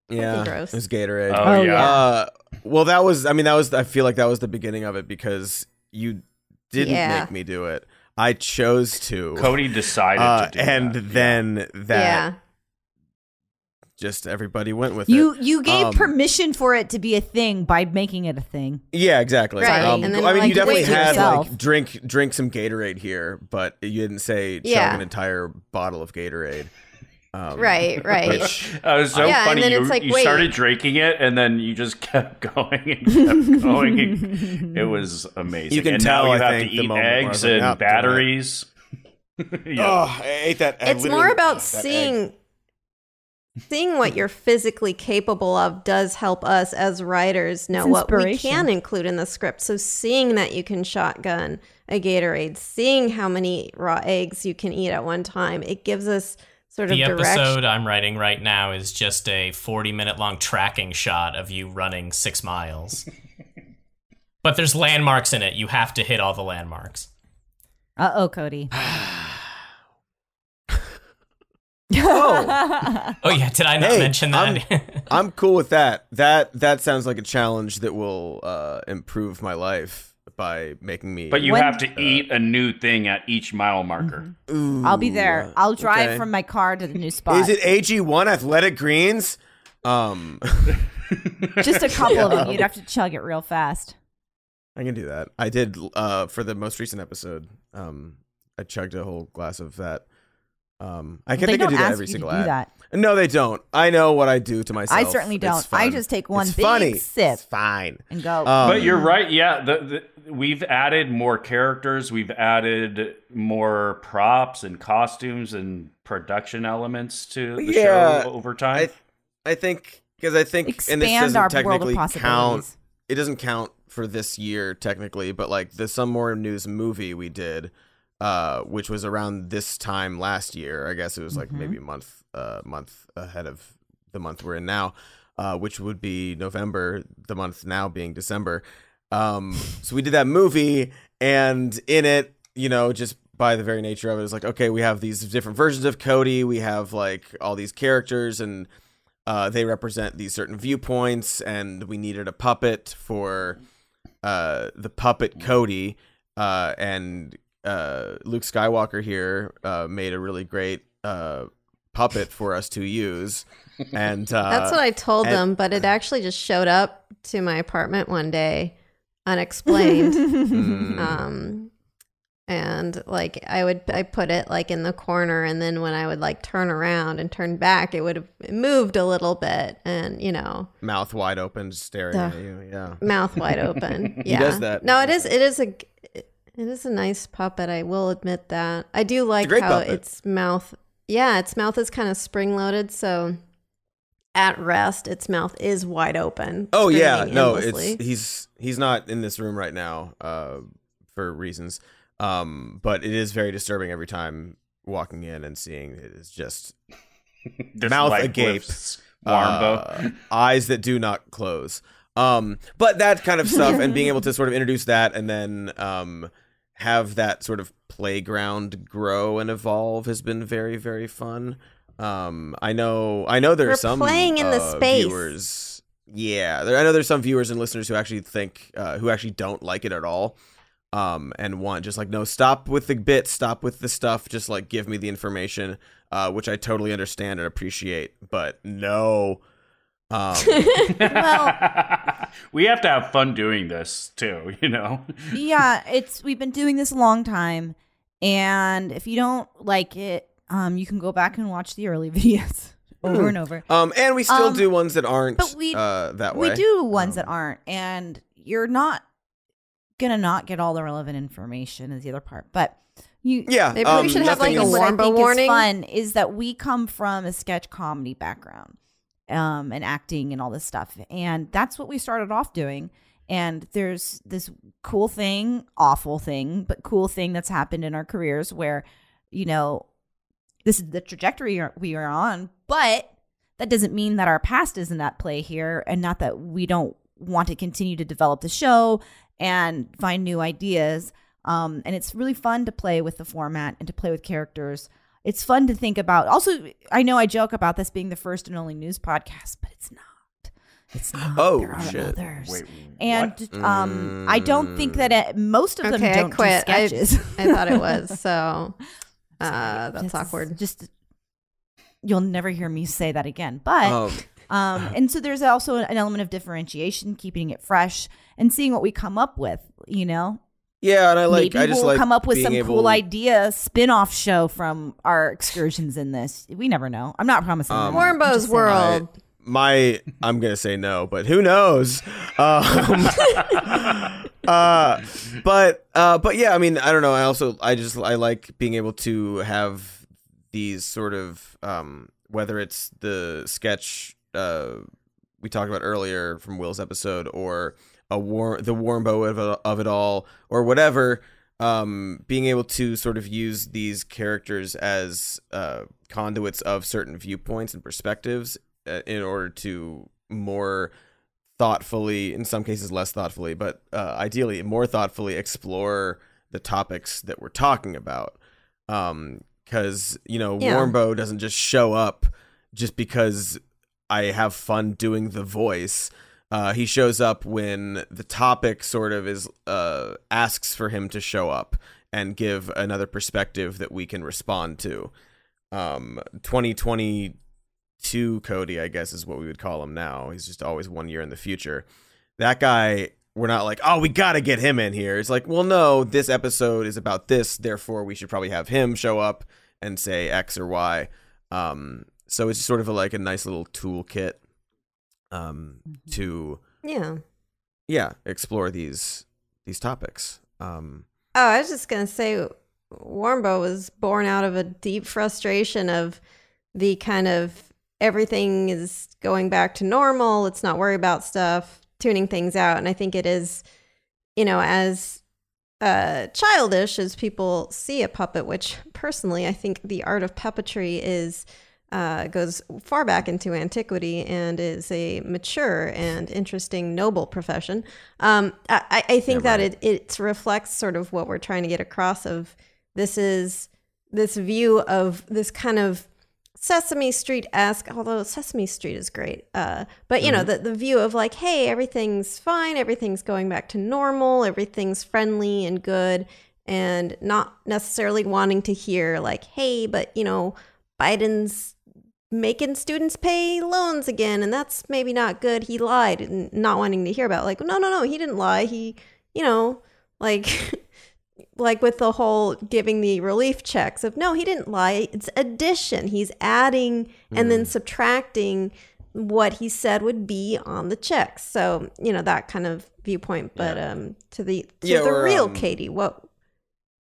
yeah,
gross.
it was Gatorade.
oh,
Oh,
yeah.
yeah.
Uh, well, that was. I mean, that was. I feel like that was the beginning of it because you didn't
Yeah.
make me do it. I chose to.
Cody decided
Uh,
to do
and
that.
then that
yeah,
just everybody went with
You
it.
you gave
Um,
permission for it to be a thing by making it a thing.
Yeah, exactly.
Right,
Um,
and then,
I mean, you definitely had
yourself.
like drink drink some Gatorade here, but you didn't say chug
Yeah.
an entire bottle of Gatorade. Um,
Right, right.
Which
Uh, it was so
Yeah, and
funny.
then
you
it's like,
you started drinking it, and then you just *laughs* kept going and kept *laughs* going. and it was amazing.
You can
and
tell,
Now you
I
have
think,
to eat
moment where I was
eggs and
"Nope, do it."
batteries. *laughs* yeah.
Oh, I ate that. I
it's more about
that egg.
Seeing seeing what you're physically capable of does help us as writers know what we can include in the script so seeing that you can shotgun a gatorade seeing how many raw eggs you can eat at one time it gives us sort
The
of the
episode I'm writing right now is just a 40 minute long tracking shot of you running six miles. *laughs* but there's landmarks in it. You have to hit all the landmarks.
Uh oh, Cody. *sighs* *sighs* *sighs*
Oh.
Oh, yeah. Did I not
Hey,
mention that?
I'm cool with that. That that sounds like a challenge that will uh, improve my life by making me.
But you
When-
have to eat a new thing at each mile marker.
Ooh,
I'll be there. I'll drive
okay.
from my car to the new spot.
Is it AG one Athletic Greens? Um, *laughs*
Just a couple of them. You'd have to chug it real fast.
I can do that. I did uh, for the most recent episode. Um, I chugged a whole glass of that. Um, I can
they
think I
don't
do that every single
to
ad.
that.
No, they don't. I know what I do to myself.
I certainly don't. I just take one
It's
big
funny.
sip.
It's fine.
and go.
Um,
But you're right. Yeah, the, the, we've added more characters. We've added more props and costumes and production elements to the
Yeah,
show over time.
I I think because I think and this
expand
doesn't
our world
technically
of
count. It doesn't count for this year technically, but like the Some More News movie we did, uh, which was around this time last year. I guess it was like
Mhm.
maybe a month, uh, month ahead of the month we're in now, uh, which would be November. The month now being December. Um, so we did that movie, and in it, you know, just by the very nature of it, it's like okay, we have these different versions of Cody. We have like all these characters and uh, they represent these certain viewpoints, and we needed a puppet for uh, the puppet Cody, uh, and uh, Luke Skywalker here uh, made a really great uh, puppet for us to use, *laughs* and uh,
that's what i told
and-
them but it actually just showed up to my apartment one day unexplained *laughs*
mm,
um and like i would i put it like in the corner and then when i would like turn around and turn back it would have moved a little bit and you know
mouth wide open, staring
Ugh.
at you. Yeah,
mouth wide open *laughs* yeah
does that.
no it is it is a it is a nice puppet i will admit that i do like
great
how
puppet.
its mouth yeah its mouth is kind of spring loaded so at rest its mouth is wide open
Oh yeah, no,
endlessly.
it's he's he's not in this room right now uh, for reasons. Um, but it is very disturbing every time walking in and seeing it is just *laughs*
This
mouth
light
agape.
blips
uh, *laughs* eyes that do not close. Um, but that kind of stuff, and being *laughs* able to sort of introduce that, and then um, have that sort of playground grow and evolve has been very, very fun. Um, I know, I know there
We're
are some
playing in the
uh,
space.
viewers. Yeah, there, I know there's some viewers and listeners who actually think, uh, who actually don't like it at all. Um, and want just like no, stop with the bits, stop with the stuff, just like give me the information, uh, which I totally understand and appreciate. But no, um, *laughs* *laughs*
we have to have fun doing this too, *laughs* you know.
yeah, it's we've been doing this a long time, and if you don't like it, um, you can go back and watch the early *laughs* videos over and over.
um, and we still
Um,
do ones that aren't
but we-
uh, that way.
We do ones
Um,
that aren't, and you're not gonna not get all the relevant information is the other part, but. You,
Yeah,
Maybe
um,
we should have like a
is-
what I
warning.
is fun is that we come from a sketch comedy background, um, and acting and all this stuff, and that's what we started off doing. And there's this cool thing, awful thing, but cool thing that's happened in our careers where, you know, this is the trajectory we are on, but that doesn't mean that our past isn't at play here, and not that we don't want to continue to develop the show and find new ideas. Um, and it's really fun to play with the format and to play with characters. It's fun to think about. Also, I know I joke about this being the first and only news podcast, but it's not. It's not.
Oh,
there are
shit.
others.
Wait,
and
what?
um, I don't think that it, most of them
Okay,
don't
quit.
do sketches.
I thought it was. *laughs* So uh, that's
This
awkward.
Just you'll never hear me say that again. But
Um,
um, and so there's also an element of differentiation, keeping it fresh and seeing what we come up with. You know,
Yeah, and I like.
Maybe
I just
we'll
like
come up with
being
some
able,
cool idea spin-off show from our excursions in this. We never know. I'm not promising.
Um,
anything. Wombo's.
World.
I- my I'm gonna say no, but who knows? Um, *laughs* uh, but uh, but yeah, I mean, I don't know. I also I just I like being able to have these sort of um, whether it's the sketch uh, we talked about earlier from Will's episode or a war the Wombo of it, of it all or whatever. Um, being able to sort of use these characters as uh, conduits of certain viewpoints and perspectives uh, in order to more thoughtfully, in some cases less thoughtfully, but uh, ideally more thoughtfully explore the topics that we're talking about. Because you know,
Yeah.
Wombo doesn't just show up just because I have fun doing the voice. Uh, he shows up when the topic sort of is uh, asks for him to show up and give another perspective that we can respond to. Um, 2022 Cody, I guess, is what we would call him now. He's just always one year in the future. That guy, we're not like, oh, we got to get him in here. It's like, well, no, this episode is about this, therefore we should probably have him show up and say X or Y. Um, so it's sort of a, like a nice little toolkit um, to
Yeah.
yeah explore these these topics. Um,
Oh, I was just gonna say, Wombo was born out of a deep frustration of the kind of everything is going back to normal. Let's not worry about stuff, tuning things out, and I think it is, you know, as uh, childish as people see a puppet. Which personally, I think the art of puppetry is. Uh, goes far back into antiquity and is a mature and interesting, noble profession. Um, I, I think
Yeah,
that it it reflects sort of what we're trying to get across. Of this is this view of this kind of Sesame Street esque, although Sesame Street is great. Uh, but you know, the, the view of like, hey, everything's fine, everything's going back to normal, everything's friendly and good, and not necessarily wanting to hear like, hey, but you know, Biden's making students pay loans again, and that's maybe not good. He lied, and not wanting to hear about like, no, no, no, he didn't lie. He, you know, like. *laughs* like with the whole giving the relief checks of no he didn't lie it's addition he's adding and then subtracting what he said would be on the checks so you know that kind of viewpoint but um to the to
Yeah,
the
or,
real
um,
katie what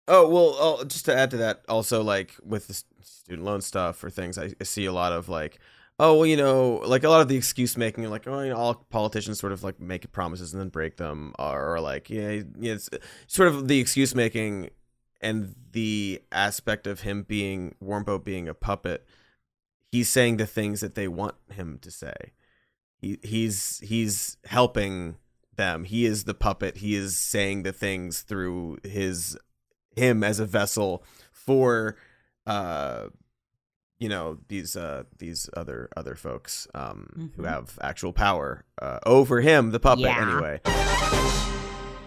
Oh well, oh, just to add to that, also like with the s- student loan stuff or things, I, see a lot of like, oh well, you know, like a lot of the excuse making, like oh, you know, all politicians sort of like make promises and then break them, or, like yeah, yeah, it's sort of the excuse making and the aspect of him being Wombo being a puppet. He's saying the things that they want him to say. He he's he's helping them. He is the puppet. He is saying the things through his him as a vessel for uh you know these uh these other other folks um who
Mhm.
have actual power uh over him the puppet
Yeah.
anyway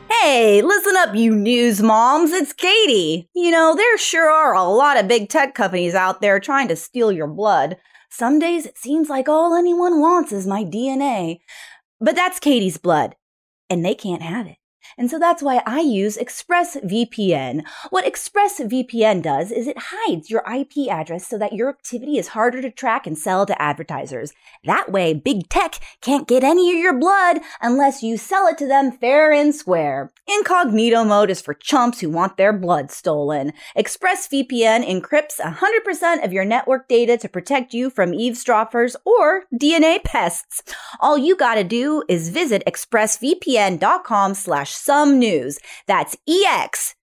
Hey, listen up, you news moms. It's Katy. You know, there sure are a lot of big tech companies out there trying to steal your blood. Some days it seems like all anyone wants is my DNA. But that's Katy's blood, and they can't have it. And so that's why I use ExpressVPN. What ExpressVPN does is it hides your IP address so that your activity is harder to track and sell to advertisers. That way, big tech can't get any of your blood unless you sell it to them fair and square. Incognito mode is for chumps who want their blood stolen. ExpressVPN encrypts 100% of your network data to protect you from eavesdroppers or DNA pests. All you gotta do is visit expressvpn.com slash some news. That's E E-X-P-R-E-S-S-V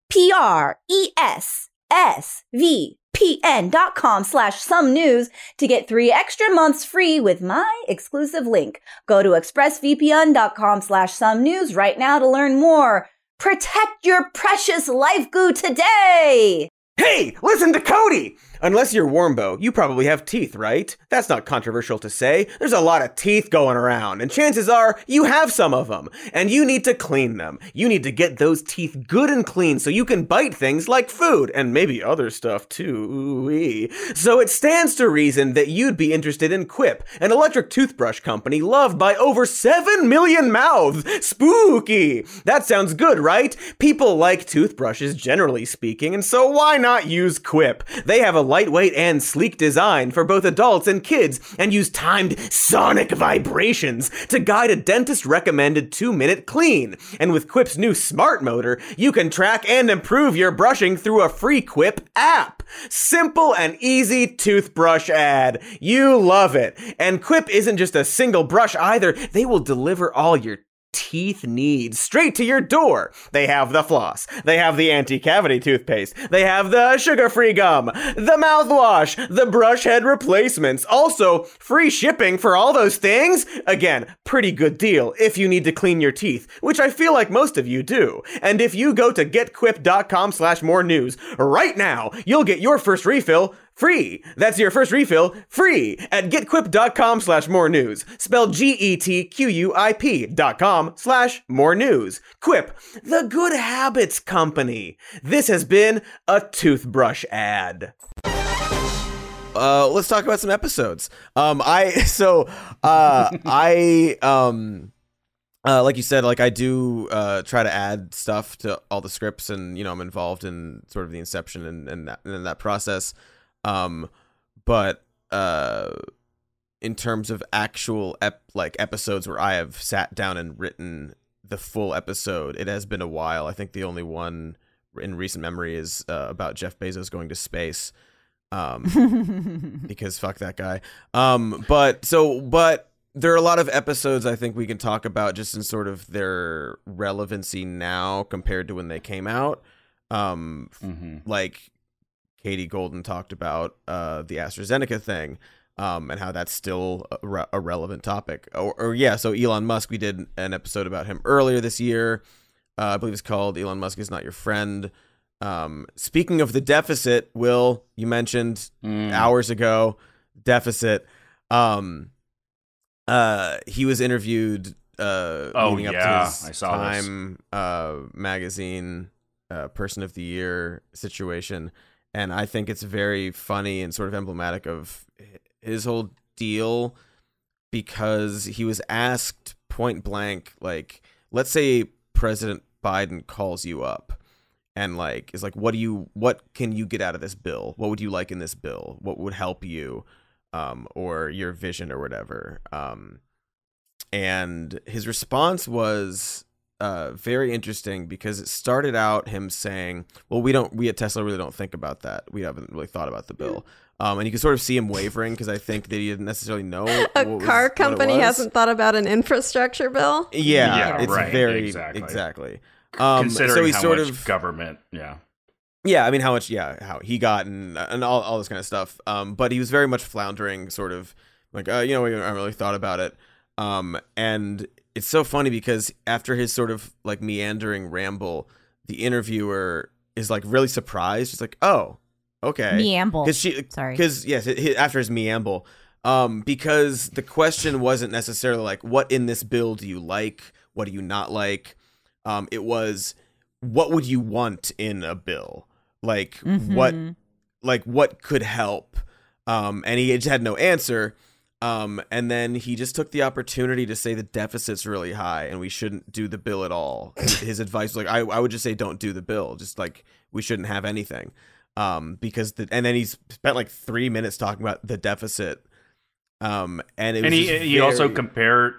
dot com slash some news to get three extra months free with my exclusive link. Go to expressvpn.com slash some news right now to learn more. Protect your precious life goo today!
Hey, listen to Cody!
Unless you're Wombo, you probably have teeth, right? That's not controversial to say. There's a lot of teeth going around, and chances are you have some of them, and you need to clean them. You need to get those teeth good and clean so you can bite things like food, and maybe other stuff too. Ooh-wee. So it stands to reason that you'd be interested in Quip, an electric toothbrush company loved by over 7 million mouths. Spooky! That sounds good, right? People like toothbrushes, generally speaking, and so why not use Quip? They have a lightweight and sleek design for both adults and kids, and use timed sonic vibrations to guide a dentist recommended two minute clean. And with Quip's new smart motor, you can track and improve your brushing through a free Quip app. Simple and easy toothbrush ad. You love it. And Quip isn't just a single brush either, they will deliver all your teeth needs straight to your door. They have the floss, they have the anti-cavity toothpaste, they have the sugar-free gum, the mouthwash, the brush head replacements, also free shipping for all those things. Again, pretty good deal if you need to clean your teeth, which I feel like most of you do. And if you go to getquip.com slash more news right now, you'll get your first refill free. That's your first refill free at getquip.com slash more news. Spelled G-E-T-Q-U-I-P dot com slash more news. Quip, the good habits company. This has been a toothbrush ad. Uh, let's talk about some episodes. Um, I *laughs* so uh, I um, uh, like you said, like I do uh, try to add stuff to all the scripts, and you know I'm involved in sort of the inception and and that, and that process. Um, but uh, in terms of actual ep- like episodes where I have sat down and written the full episode, it has been a while. I think the only one in recent memory is uh, about Jeff Bezos going to space. Um, *laughs* because fuck that guy. Um, but so, but there are a lot of episodes I think we can talk about just in sort of their relevancy now compared to when they came out. Um,
Mm-hmm.
like Katie Golden talked about uh, the AstraZeneca thing. Um, and how that's still a, re- a relevant topic. Or, or yeah, so Elon Musk, we did an episode about him earlier this year. Uh, I believe it's called "Elon Musk is not your friend." Um, speaking of the deficit, Will, you mentioned
Mm.
hours ago deficit. Um, uh, he was interviewed. Uh,
Oh,
leading up
yeah,
to his
I saw.
Time uh, magazine uh, Person of the Year situation, and I think it's very funny and sort of emblematic of his whole deal because he was asked point blank, like, let's say President Biden calls you up and like is like what do you what can you get out of this bill? What would you like in this bill? What would help you um or your vision or whatever? Um and his response was uh very interesting because it started out him saying well we don't we at tesla really don't think about that we haven't really thought about the bill um and you can sort of see him wavering because i think that he didn't necessarily know *laughs*
A
what was-
car
what it
company
was.
hasn't thought about an infrastructure bill.
yeah,
Yeah,
it's
right,
very
exactly.
exactly um
Considering
so he's
how
sort
much
of
government, yeah.
yeah, I mean how much yeah, how he got and and all, all this kind of stuff. Um but he was very much floundering sort of like uh you know, we haven't really thought about it. Um and it's so funny because after his sort of like meandering ramble, the interviewer is like really surprised. She's like, "Oh, okay."
Meamble.
Cuz she
Sorry.
cuz yes, it, it- after his meamble um because the question wasn't necessarily like what in this bill do you like? What do you not like? Um it was what would you want in a bill? Like what
Mhm.
like what could help? Um and he just had no answer. Um and then he just took the opportunity to say the deficit's really high and we shouldn't do the bill at all. *laughs* His advice was like I I would just say don't do the bill. Just like we shouldn't have anything. Um because the and then he's spent like 3 minutes talking about the deficit. Um and it was
and he he also compared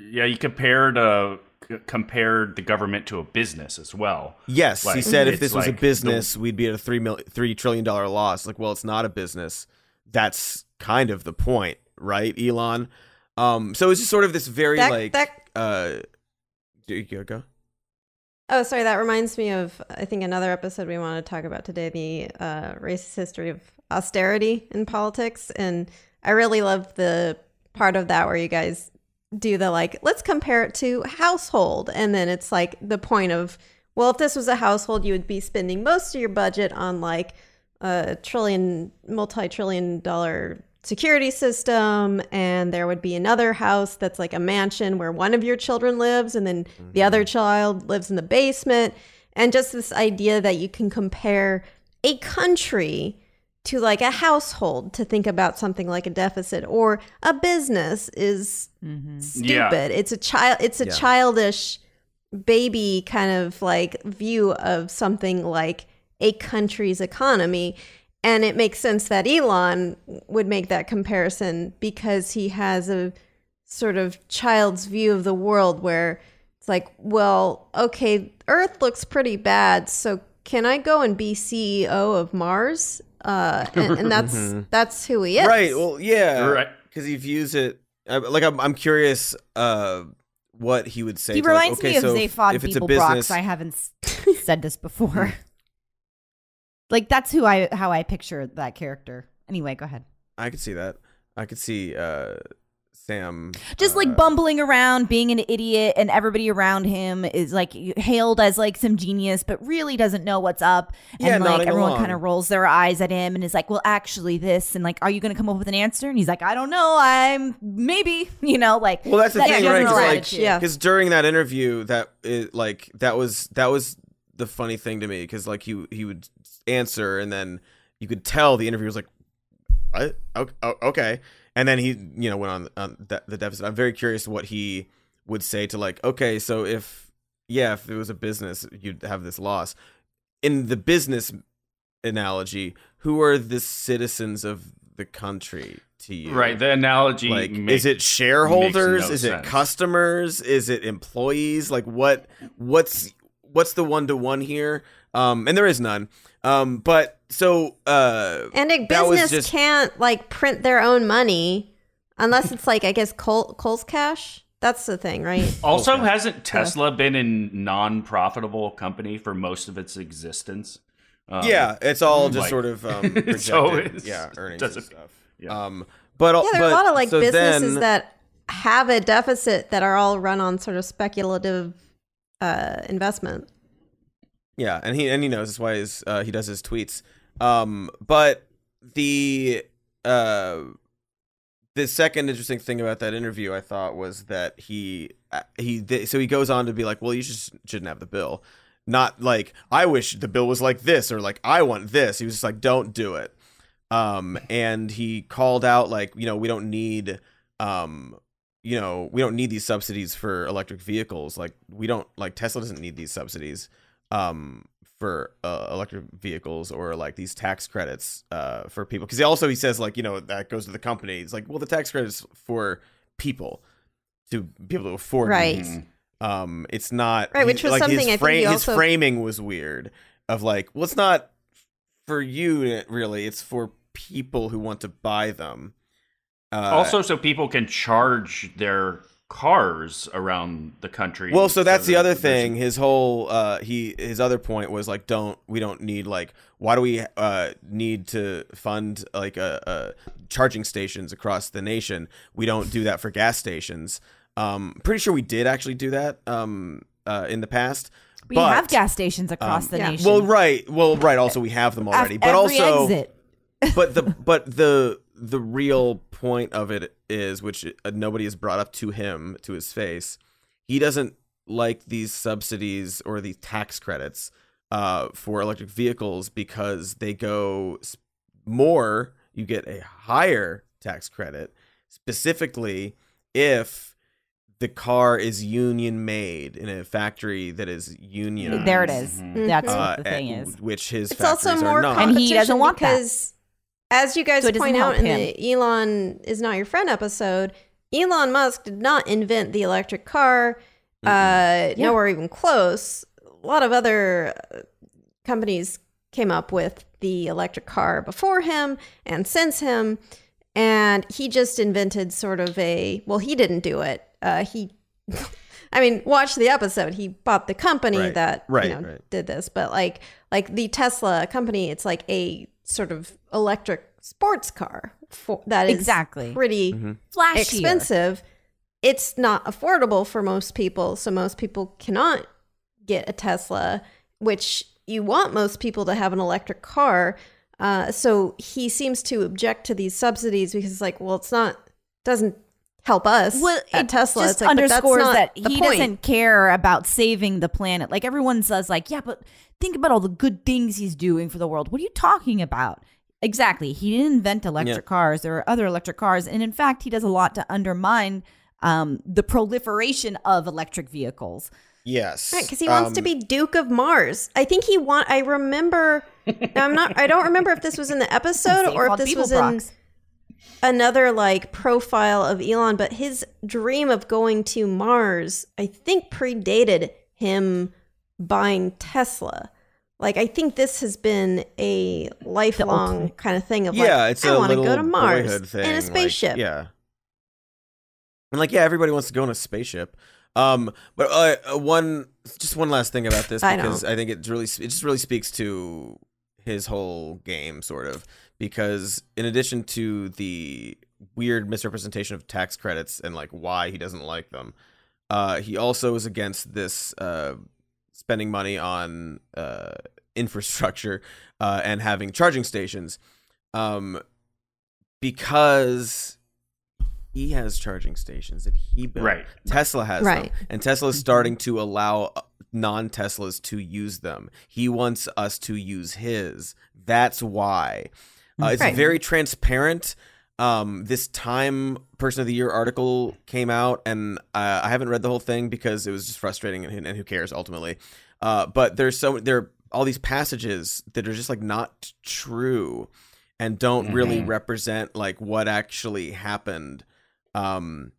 yeah he compared uh c- compared the government to a business as well
Yes, he said if this was a
like
business, we'd be at a three mil- three trillion dollar loss. Like, well, it's not a business. That's kind of the point, right, Elon? Um, so it's just sort of this very
That-
like
that-
uh, do you go?
Oh, sorry. That reminds me of I think another episode we want to talk about today: the uh, racist history of austerity in politics. And I really love the part of that where you guys do the like, let's compare it to household, and then it's like the point of, well, if this was a household, you would be spending most of your budget on like a trillion, multi trillion dollar security system. And there would be another house that's like a mansion where one of your children lives, and then the other mm-hmm. child lives in the basement. And just this idea that you can compare a country to like a household to think about something like a deficit or a business is mm-hmm. stupid.
Yeah.
It's a child it's a
Yeah.
childish baby kind of like view of something like a country's economy. And it makes sense that Elon would make that comparison because he has a sort of child's view of the world where it's like, well, okay, Earth looks pretty bad, so can I go and be CEO of Mars? Uh, and, and that's *laughs* that's who he is,
Right. Well, yeah.
Right.
Because he views it like I'm. I'm curious. Uh, what he would say.
He
to, like,
reminds
okay,
me of
so
Zaphod
if it's a
Beeblebrox.
business,
I haven't said this before. *laughs* like that's who I how I picture that character. Anyway, go ahead.
I could see that. I could see uh, Sam
Just
uh,
like bumbling around, being an idiot, and everybody around him is like hailed as like some genius, but really doesn't know what's up. And
Yeah,
like everyone kind of rolls their eyes at him and is like, "Well, actually, this," and like, "Are you going to come up with an answer?" And he's like, "I don't know. I'm maybe," *laughs* you know, like
Well, that's the
that
thing, right? Because like.
Yeah.
because during that interview, that it, like that was that was the funny thing to me because like he he would answer and then you could tell the interviewer was like, what? Okay, and then he you know went on on the, the deficit. I'm very curious what he would say to like, okay, so if yeah, if it was a business, you'd have this loss. In the business analogy, who are the citizens of the country to you?
Right. The analogy.
like
make-
is it shareholders
no
is it
sense.
customers is it employees like what what's what's the one to one here um and there is none um but so uh
And a business
just-
can't like print their own money unless it's like I guess Col- Kohl's cash. That's the thing, right? *laughs*
Also, hasn't Tesla been a non-profitable company for most of its existence? Um,
yeah it's all just
like-
sort of um *laughs* projected,
So
yeah *laughs* earnings and stuff
yeah.
um but
Yeah, there are a lot of like
so
businesses
then-
that have a deficit that are all run on sort of speculative uh, investment.
Yeah, and he and he knows that's why his uh, he does his tweets. Um, but the uh, the second interesting thing about that interview, I thought, was that he uh, he so he goes on to be like, well, you just shouldn't have the bill. Not like I wish the bill was like this or like I want this. He was just like, don't do it. Um, and he called out like, you know, we don't need um you know, we don't need these subsidies for electric vehicles. Like we don't like Tesla doesn't need these subsidies um for uh, electric vehicles or like these tax credits uh for people because he also he says like you know that goes to the company it's like well the tax credits for people to be able to afford
Right.
these. um it's not
Right, which was
like
something
his,
I think
fra-
he
his framing was weird of like well it's not for you really it's for people who want to buy them uh,
also, so people can charge their cars around the country.
Well, so that's the
that
other thing. His whole uh he his other point was like don't we don't need like why do we uh need to fund like a, a charging stations across the nation? We don't do that for gas stations. Um pretty sure we did actually do that um uh in the past.
we
but,
have gas stations across
um,
the
Yeah.
nation.
Well, right. Well, right. Also, we have them
Af-
already, but
every
also,
exit.
but the but the the real point of it is, which uh, nobody has brought up to him to his face, he doesn't like these subsidies or these tax credits uh, for electric vehicles because they go more. You get a higher tax credit, specifically if the car is union made in a factory that is union.
There it is.
Mhm.
That's
Uh,
what the thing is.
which his
It's also
factories
more
are not.
And he doesn't want that.
As you guys
So
point out in the Elon is not your friend episode, Elon Musk did not invent the electric car. Uh,
Yeah.
Nowhere even close. A lot of other uh, companies came up with the electric car before him and since him, and he just invented sort of a. Well, he didn't do it. Uh, he. *laughs* I mean, watch the episode. He bought the company
Right.
that
Right,
you know,
right.
did this, but like like the Tesla company, it's like a sort of electric sports car for, that is
Exactly.
pretty
Mm-hmm.
Flashier.
expensive. It's not affordable for most people, so most people cannot get a Tesla, which you want most people to have an electric car. Uh, so he seems to object to these subsidies because it's like, well, it's not doesn't help us
Well,
at
it
Tesla.
just
like,
underscores that he
point.
doesn't care about saving the planet. Like everyone says, like, yeah, but think about all the good things he's doing for the world. What are you talking about? Exactly. He didn't invent electric
Yeah.
cars. There are other electric cars, and in fact, he does a lot to undermine um, the proliferation of electric vehicles.
Yes,
Right, because he wants to
Um,
be Duke of Mars. I think he want. I remember. now *laughs* I'm not. I don't remember if this was in the episode or if this was
Beeblebrox.
in another like profile of Elon. But his dream of going to Mars, I think, predated him buying Tesla. Like I think this has been a lifelong kind of thing of
yeah,
like
it's
I
a
want to go to Mars
thing,
in a
like,
spaceship.
yeah, and like yeah, everybody wants to go in a spaceship. Um, but uh, uh, one just one last thing about this
I
because I think it really it just really speaks to his whole game, sort of. Because in addition to the weird misrepresentation of tax credits and like why he doesn't like them, uh, he also is against this uh, spending money on uh, infrastructure uh, and having charging stations um, because he has charging stations that he built.
Right.
Tesla has
Right.
them, and Tesla is starting to allow uh, non-Teslas to use them. He wants us to use his. That's why. Uh, it's
Right.
very transparent. Um, this Time Person of the Year article came out, and uh, I haven't read the whole thing because it was just frustrating, and, and who cares ultimately. Uh, but there's so there are all these passages that are just like not true, and don't really
Mhm.
represent like what actually happened. Um,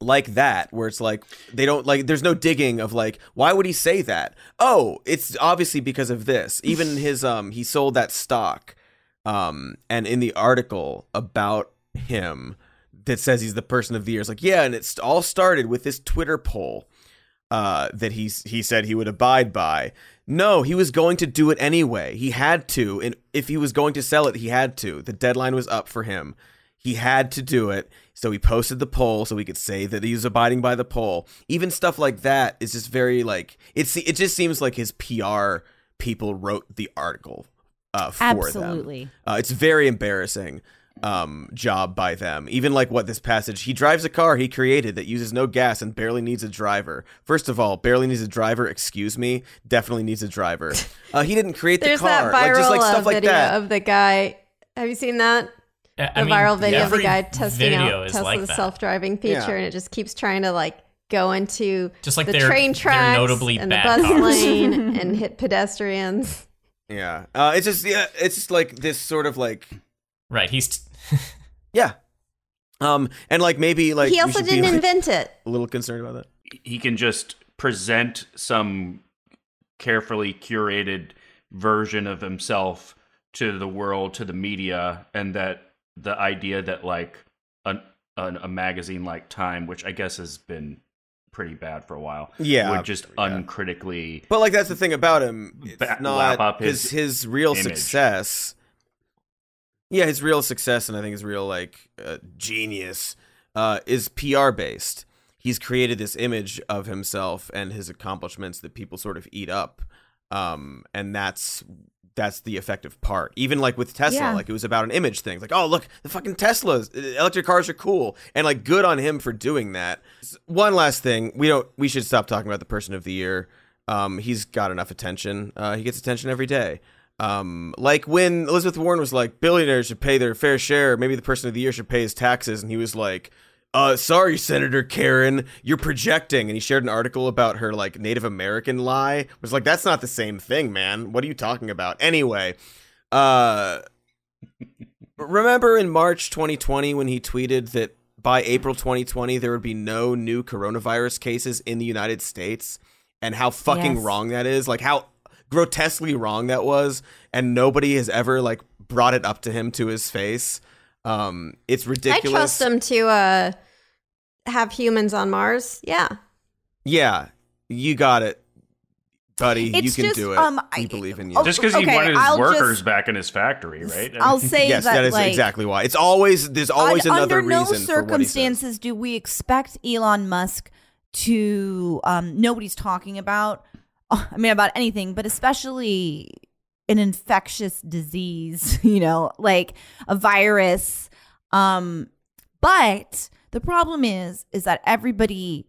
like that where it's like they don't like there's no digging of like why would he say that oh it's obviously because of this even *laughs* his um he sold that stock um and in the article about him that says he's the person of the year it's like yeah and it's all started with this twitter poll uh that he's he said he would abide by. No he was going to do it anyway. He had to and if he was going to sell it he had to. The deadline was up for him. He had to do it. So he posted the poll so we could say that he was abiding by the poll. Even stuff like that is just very like it's it just seems like his pr people wrote the article uh, for them
Absolutely.
uh, it's very embarrassing um, job by them. Even like what this passage, he drives a car he created that uses no gas and barely needs a driver. First of all, barely needs a driver. Excuse me, definitely needs a driver. *laughs* Uh, he didn't create
There's
the car.
that viral
like just like
uh,
stuff like
video
that.
of the guy. Have you seen that?
I
the
mean,
viral video of the guy testing out
is
Tesla's
like
self-driving feature,
Yeah.
and it just keeps trying to like go into
Just like
the
they're-
train
they're
tracks
notably
and the bus
cars.
lane *laughs* and hit pedestrians.
Yeah, uh, it's just yeah, it's just like this sort of like
Right. He's *laughs*
yeah, um, and like maybe like
he also didn't
like,
invent it.
a little concerned about that.
he can just present some carefully curated version of himself to the world to the media and that the idea that like an, an, a magazine like time which i guess has been pretty bad for a while
Yeah,
would just uncritically
But like that's the thing about him. It's
Ba-
not
lap up
his
his
his real
image.
success. Yeah, his real success and I think his real like uh, genius uh, is PR based. He's created this image of himself and his accomplishments that people sort of eat up, um, and that's that's the effective part. Even like with Tesla,
Yeah.
like it was about an image thing. It's like, oh look, the fucking Teslas, electric cars are cool, and like good on him for doing that. One last thing, we don't, we should stop talking about the person of the year. Um, he's got enough attention. Uh, he gets attention every day. Um, like when Elizabeth Warren was like, billionaires should pay their fair share. Maybe the person of the year should pay his taxes, and he was like. Uh, sorry, Senator Karen, you're projecting. And he shared an article about her like Native American lie. It was like, that's not the same thing, man. What are you talking about? Anyway, uh, *laughs* remember in March 2020 when he tweeted that by April 2020 there would be no new coronavirus cases in the United States, and how fucking
Yes.
wrong that is. Like how grotesquely wrong that was, and nobody has ever like brought it up to him to his face. Um, it's ridiculous.
I trust him to uh, have humans on Mars. Yeah.
Yeah, you got it, buddy. you can
just,
do it.
um,
we
I-
believe in you.
Oh,
just because he wanted his
I'll
workers
just-
back in his factory right
I'll say
yes,
that,
that is
like,
exactly why. It's always there's always
un-
another
under no
reason for what he says.
circumstances do we expect Elon Musk to um nobody's talking about *laughs* I mean about anything, but especially an infectious disease, *laughs* you know, like a virus. Um, but the problem is, is that everybody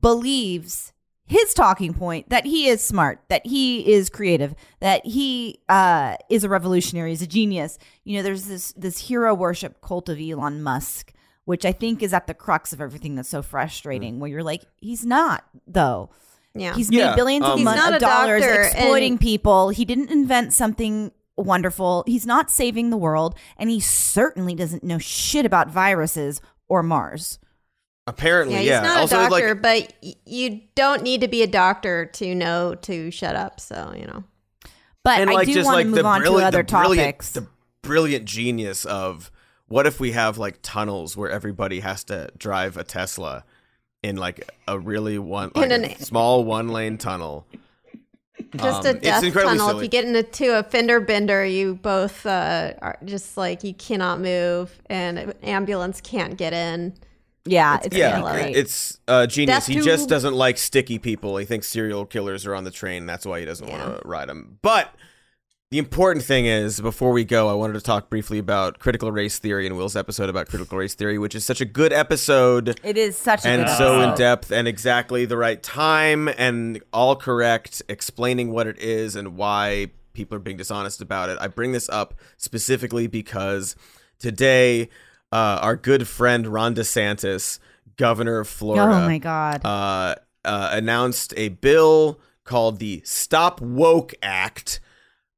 believes his talking point that he is smart, that he is creative, that he uh, is a revolutionary, is a genius. You know, there's this this hero worship cult of Elon Musk, which I think is at the crux of everything that's so frustrating. Where you're like, he's not though.
Yeah.
He's
Yeah,
made billions
um,
of,
He's
mon-
not
of
a
dollars exploiting
and-
people. He didn't invent something wonderful. He's not saving the world, and he certainly doesn't know shit about viruses or Mars.
Apparently,
yeah,
yeah.
he's not
also,
a doctor,
like,
but y- you don't need to be a doctor to know to shut up. So, you know.
But
and
I
like
do
just
want
like
to move on to
brilliant,
other
the brilliant,
topics.
the brilliant genius of what if we have like tunnels where everybody has to drive a Tesla in like a really one like
In
a
an-
small one lane tunnel.
Just
Um,
a death
incredibly
tunnel. If you get into a fender bender, you both uh, are just like you cannot move, and an ambulance can't get in.
yeah,
it's
it's
Yeah,
really great.
it's uh, genius.
Death
he just doesn't like sticky people. He thinks serial killers are on the train. That's why he doesn't
Yeah.
want to ride them. But the important thing is, before we go, I wanted to talk briefly about critical race theory and Will's episode about critical race theory, which is such a good episode
it is such a
and
good
so in depth and exactly the right time and all correct, explaining what it is and why people are being dishonest about it. I bring this up specifically because today, uh, our good friend Ron DeSantis, governor of Florida,
Oh my god.
uh, uh, announced a bill called the Stop Woke Act.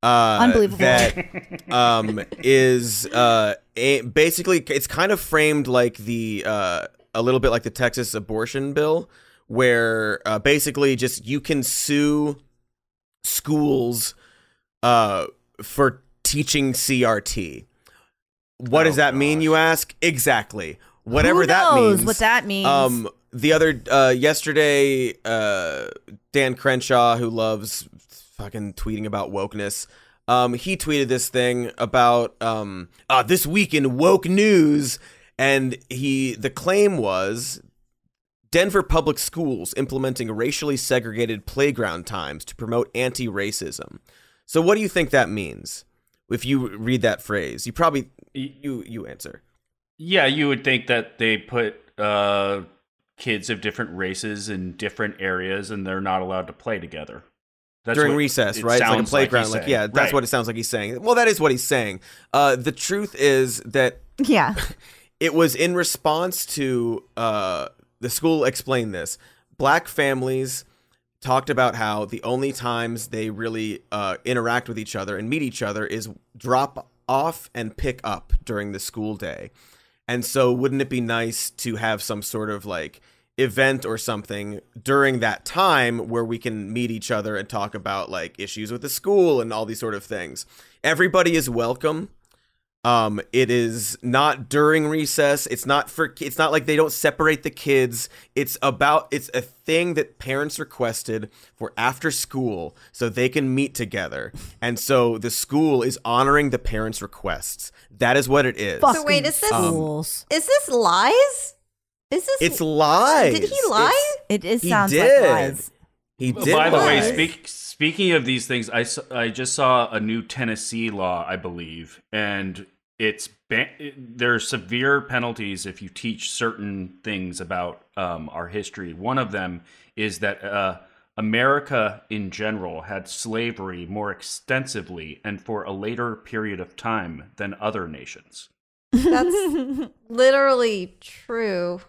Uh,
Unbelievable.
That *laughs* um, is uh, a, basically it's kind of framed like the uh, a little bit like the Texas abortion bill, where uh, basically just you can sue schools uh, for teaching CRT. What does
Oh,
that mean, you ask? Exactly. Whatever
Who
that
knows
means.
what that means.
Um, the other uh, yesterday, uh, Dan Crenshaw, who loves fucking tweeting about wokeness, um, he tweeted this thing about um, uh, this week in woke news, and he the claim was Denver public schools implementing racially segregated playground times to promote anti-racism. So, what do you think that means? If you read that phrase, you probably you you answer.
Yeah, you would think that they put uh, kids of different races in different areas, and they're not allowed to play together. That's
during
what
recess,
it
right? It's like a playground.
he's
Like, yeah, that's
Right.
what it sounds like he's saying. Well, that is what he's saying. Uh, the truth is that
yeah. *laughs*
it was in response to uh, the school explained this. Black families talked about how the only times they really uh, interact with each other and meet each other is drop off and pick up during the school day. And so, wouldn't it be nice to have some sort of like event or something during that time where we can meet each other and talk about like issues with the school and all these sort of things? Everybody is welcome. Um, it is not during recess. It's not for. It's not like they don't separate the kids. It's about. It's a thing that parents requested for after school so they can meet together. And so the school is honoring the parents' requests. That is what it is.
Fucking
wait, is this-
schools?
Is this lies? Is this?
It's lies.
Did he lie?
it is
He
sounds
did.
like lies.
He
Well,
did.
By the way, speak, speaking of these things, I I just saw a new Tennessee law, I believe, and it's ban- there are severe penalties if you teach certain things about um, our history. One of them is that uh, America in general had slavery more extensively and for a later period of time than other nations.
That's *laughs* literally true.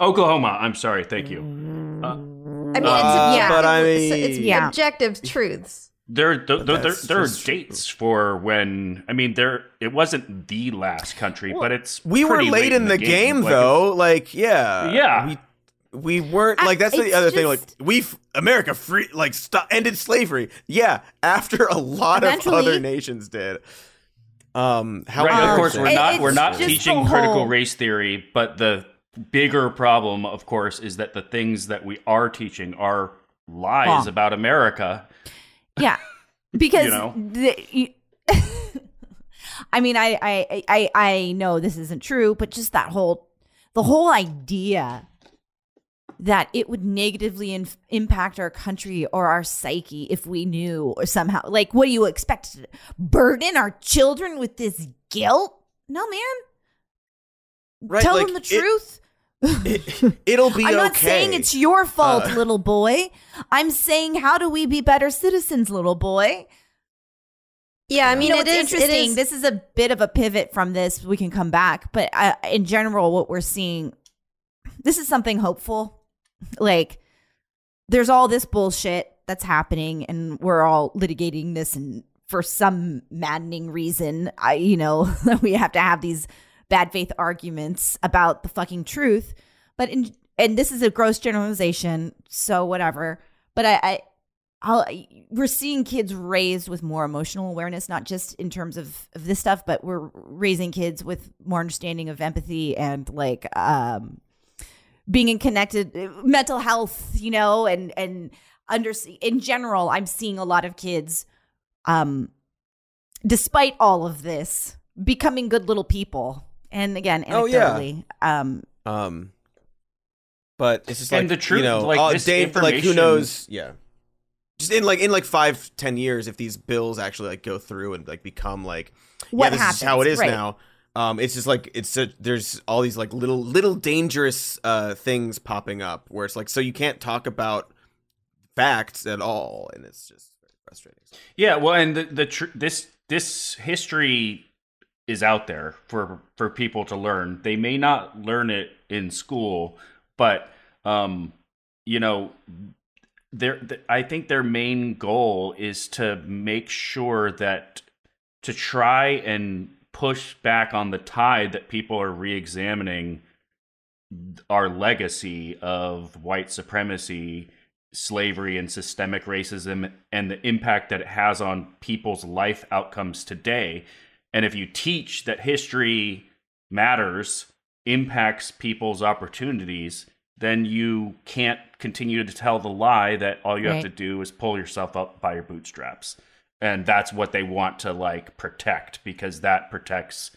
Oklahoma, I'm sorry, thank you. Uh,
I mean,
Uh,
it's
yeah.
but I
objective- it's- it's
Yeah.
objective truths.
There, there, there, there, there are
just
dates for when. I mean, there. It wasn't the last country, but it's.
we were
pretty
late in the game,
Like,
though. Like, yeah,
Yeah.
We, we weren't like that's the
it's
other thing. Like,
just-
we America free like stop, ended slavery. Yeah, after a lot
Eventually-
of other nations did. Um,
Right, of course, we're
it-
not. We're not
just the
teaching critical
whole-
race theory, but the bigger problem, of course, is that the things that we are teaching are lies
Wrong.
about America. *laughs*
Yeah, *laughs* because
You know?
the, you, *laughs* I mean, I, I I I know this isn't true, but just that whole the whole idea that it would negatively in- impact our country or our psyche if we knew or somehow. Like, what do you expect? To burden our children with this guilt? No, man.
Right,
Tell
like,
them the
it-
truth.
It, it'll be
I'm not
okay.
saying it's your fault,
Uh,
little boy. I'm saying, how do we be better citizens, little boy?
Yeah, I mean,
you know, it's interesting.
is-
This is a bit of a pivot from this. We can come back, but uh, in general, what we're seeing, this is something hopeful. Like, there's all this bullshit that's happening, and we're all litigating this, and for some maddening reason, I, you know, *laughs* we have to have these bad faith arguments about the fucking truth. But in and this is a gross generalization, so whatever. But I, I I'll, we're seeing kids raised with more emotional awareness, not just in terms of, of this stuff, but we're raising kids with more understanding of empathy and like um, being in connected mental health, you know, and and under in general, I'm seeing a lot of kids, um, despite all of this, becoming good little people. And again,
Oh, yeah.
um,
Um, but it's just like
And the truth,
you know,
like,
all-
this
Dave, like who knows? Yeah, just in like in like five, ten years, if these bills actually like go through and like become like
What
yeah, this
happens?
is how it is
Right.
now. Um, it's just like it's a, there's all these like little little dangerous uh things popping up where it's like so you can't talk about facts at all, and it's just very frustrating.
Yeah, well, and the the tr- this this history is out there for for people to learn. They may not learn it in school, but um, you know, their th- I think their main goal is to make sure that to try and push back on the tide that people are re-examining our legacy of white supremacy, slavery, and systemic racism, and the impact that it has on people's life outcomes today. And if you teach that history matters, impacts people's opportunities, then you can't continue to tell the lie that all you have to do is pull yourself up by your bootstraps. And that's what they want to like protect because that protects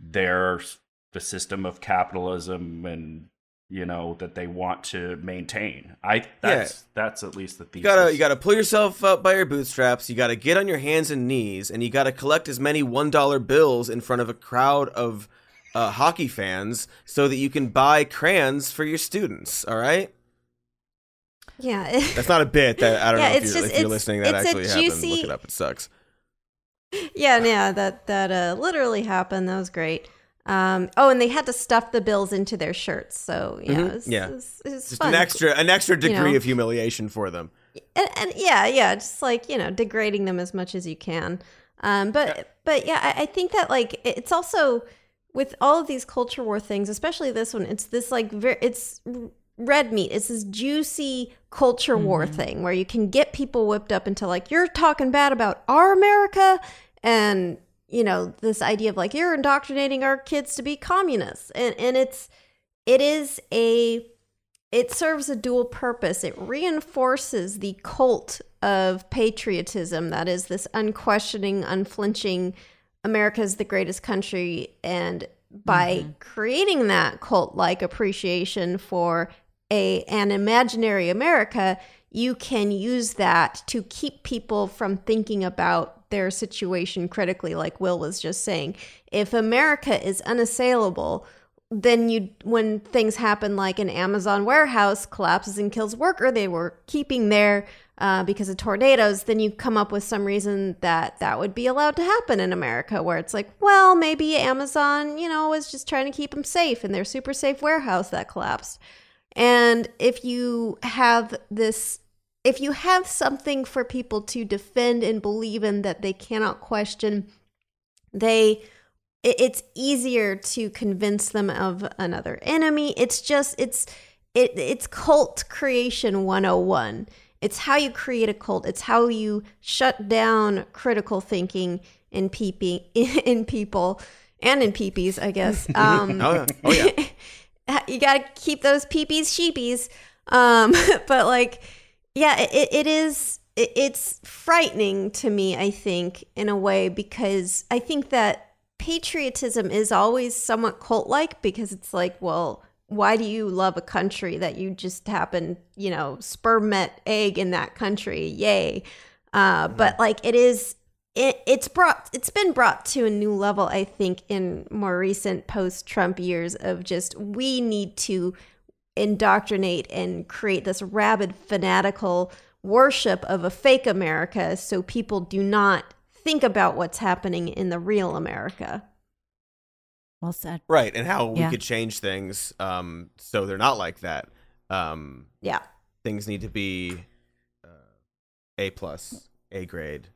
their the system of capitalism and you know that they want to maintain. I that's that's at least the thesis.
You gotta you gotta pull yourself up by your bootstraps. You gotta get on your hands and knees, and you gotta collect as many one dollar bills in front of a crowd of uh, hockey fans so that you can buy crayons for your students. All right,
yeah.
that's not a bit. That I don't
Yeah,
know if
it's
you're,
just-
if you're
it's-
listening. That
it's a
actually happened. Look it up. It sucks. *laughs*
yeah, yeah, that that uh, literally happened. That was great. Um, oh, and they had to stuff the bills into their shirts. So yeah,
Mhm,
it was,
yeah.
it was, it was
Just
fun.
an extra an extra degree
know.
of humiliation for them.
and, and yeah, yeah, just like you know, degrading them as much as you can. Um, but but yeah, I, I think that like it's also with all of these culture war things, especially this one. It's this like very it's red meat. It's this juicy culture war thing where you can get people whipped up into like you're talking bad about our America and you know this idea of like you're indoctrinating our kids to be communists and and it's it is a it serves a dual purpose. It reinforces the cult of patriotism that is this unquestioning, unflinching america is the greatest country. And by mm-hmm. creating that cult like appreciation for a an imaginary America, you can use that to keep people from thinking about their situation critically, like Will was just saying. If America is unassailable, then you when things happen like an amazon warehouse collapses and kills worker they were keeping there uh, because of tornadoes then you come up with some reason that that would be allowed to happen in america where it's like well maybe amazon you know was just trying to keep them safe in their super safe warehouse that collapsed and if you have this if you have something for people to defend and believe in that they cannot question they it's easier to convince them of another enemy. It's just it's it it's cult creation 101 it's how you create a cult. It's how you shut down critical thinking in peeping *laughs* in people and in peepees i guess. *laughs* Um
Oh yeah. Oh yeah. *laughs*
you gotta keep those peepees sheepies. Um but like yeah it, it is it, it's frightening to me i think in a way because i think that patriotism is always somewhat cult like because it's like well why do you love a country that you just happen, you know, sperm met egg in that country? Yay. Uh, but like it is it, it's brought it's been brought to a new level i think in more recent post trump years of just we need to indoctrinate and create this rabid fanatical worship of a fake america so people do not think about what's happening in the real america
Well said.
Right, and how we could change things um, so they're not like that. Um,
yeah
things need to be uh, A plus, A grade,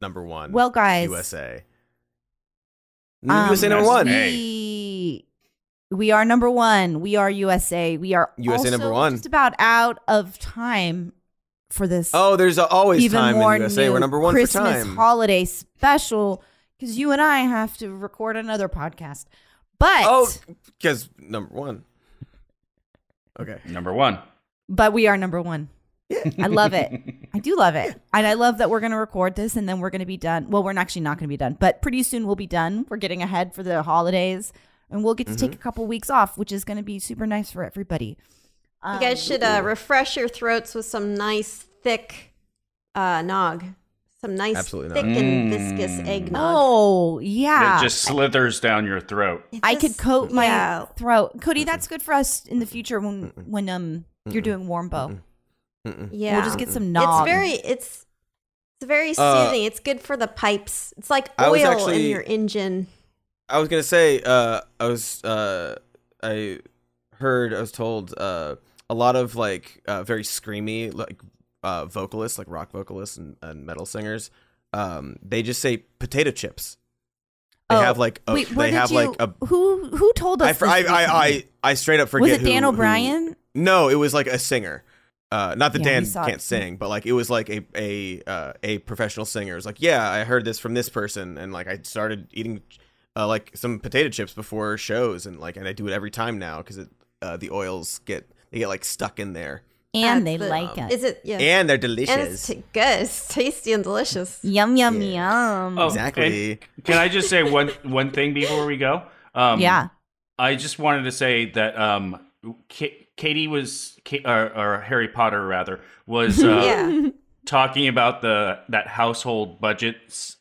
number one.
Well, guys,
USA.
um,
USA number one.
A.
We, we are number one. We are USA. We are
USA number one.
Just about out of time for this.
Oh, there's always
even
time
more
in USA.
new
We're number one
Christmas
for time.
holiday special because you and I have to record another podcast. But
oh, because number one. Okay.
Number one.
but we are number one. I love it. I do love it. *laughs* And I love that we're going to record this and then we're going to be done. Well, we're actually not going to be done, but pretty soon we'll be done. We're getting ahead for the holidays and we'll get to
Mm-hmm.
take a couple weeks off, which is going to be super nice for everybody. Um,
you guys should uh, refresh your throats with some nice thick uh, nog some nice
Absolutely
thick
not.
and viscous
Mm.
eggnog
Oh, yeah.
It just slithers down your throat.
It
I could coat my
yeah.
throat. Cody, that's good for us in the future when when um you're doing
Wombo.
Yeah.
We'll just get some nog.
It's very it's it's very
Uh,
soothing. it's good for the pipes. It's like oil
actually-
in your engine.
I was gonna say, uh, I was, uh, I heard, I was told, uh, a lot of like uh, very screamy like uh, vocalists, like rock vocalists and, and metal singers, um, they just say potato chips. They
Oh,
have like, a,
Wait,
they have
you,
like a.
who who told us?
I, I, I. I, I straight up forget.
was it Dan
who- who-
O'Brien?
No, it was like a singer. Uh, not that
Yeah,
Dan can't
it.
sing, but like it was like a a uh, a professional singer. It was like, yeah, I heard this from this person, and like I started eating uh, like some potato chips before shows, and like and I do it every time now because it uh, the oils get they get like stuck in there,
and
That's
they
the-
like it.
Is it yeah.
and they're
and it's
delicious.
t- good. It's tasty and delicious.
Yum yum
Yeah.
yum.
Oh,
Exactly.
Can I just say one one thing before we go? Um,
yeah.
I just wanted to say that um, Ka- Katy was, Ka- or, or Harry Potter rather, was *laughs* uh,
Yeah.
Talking about the that household budget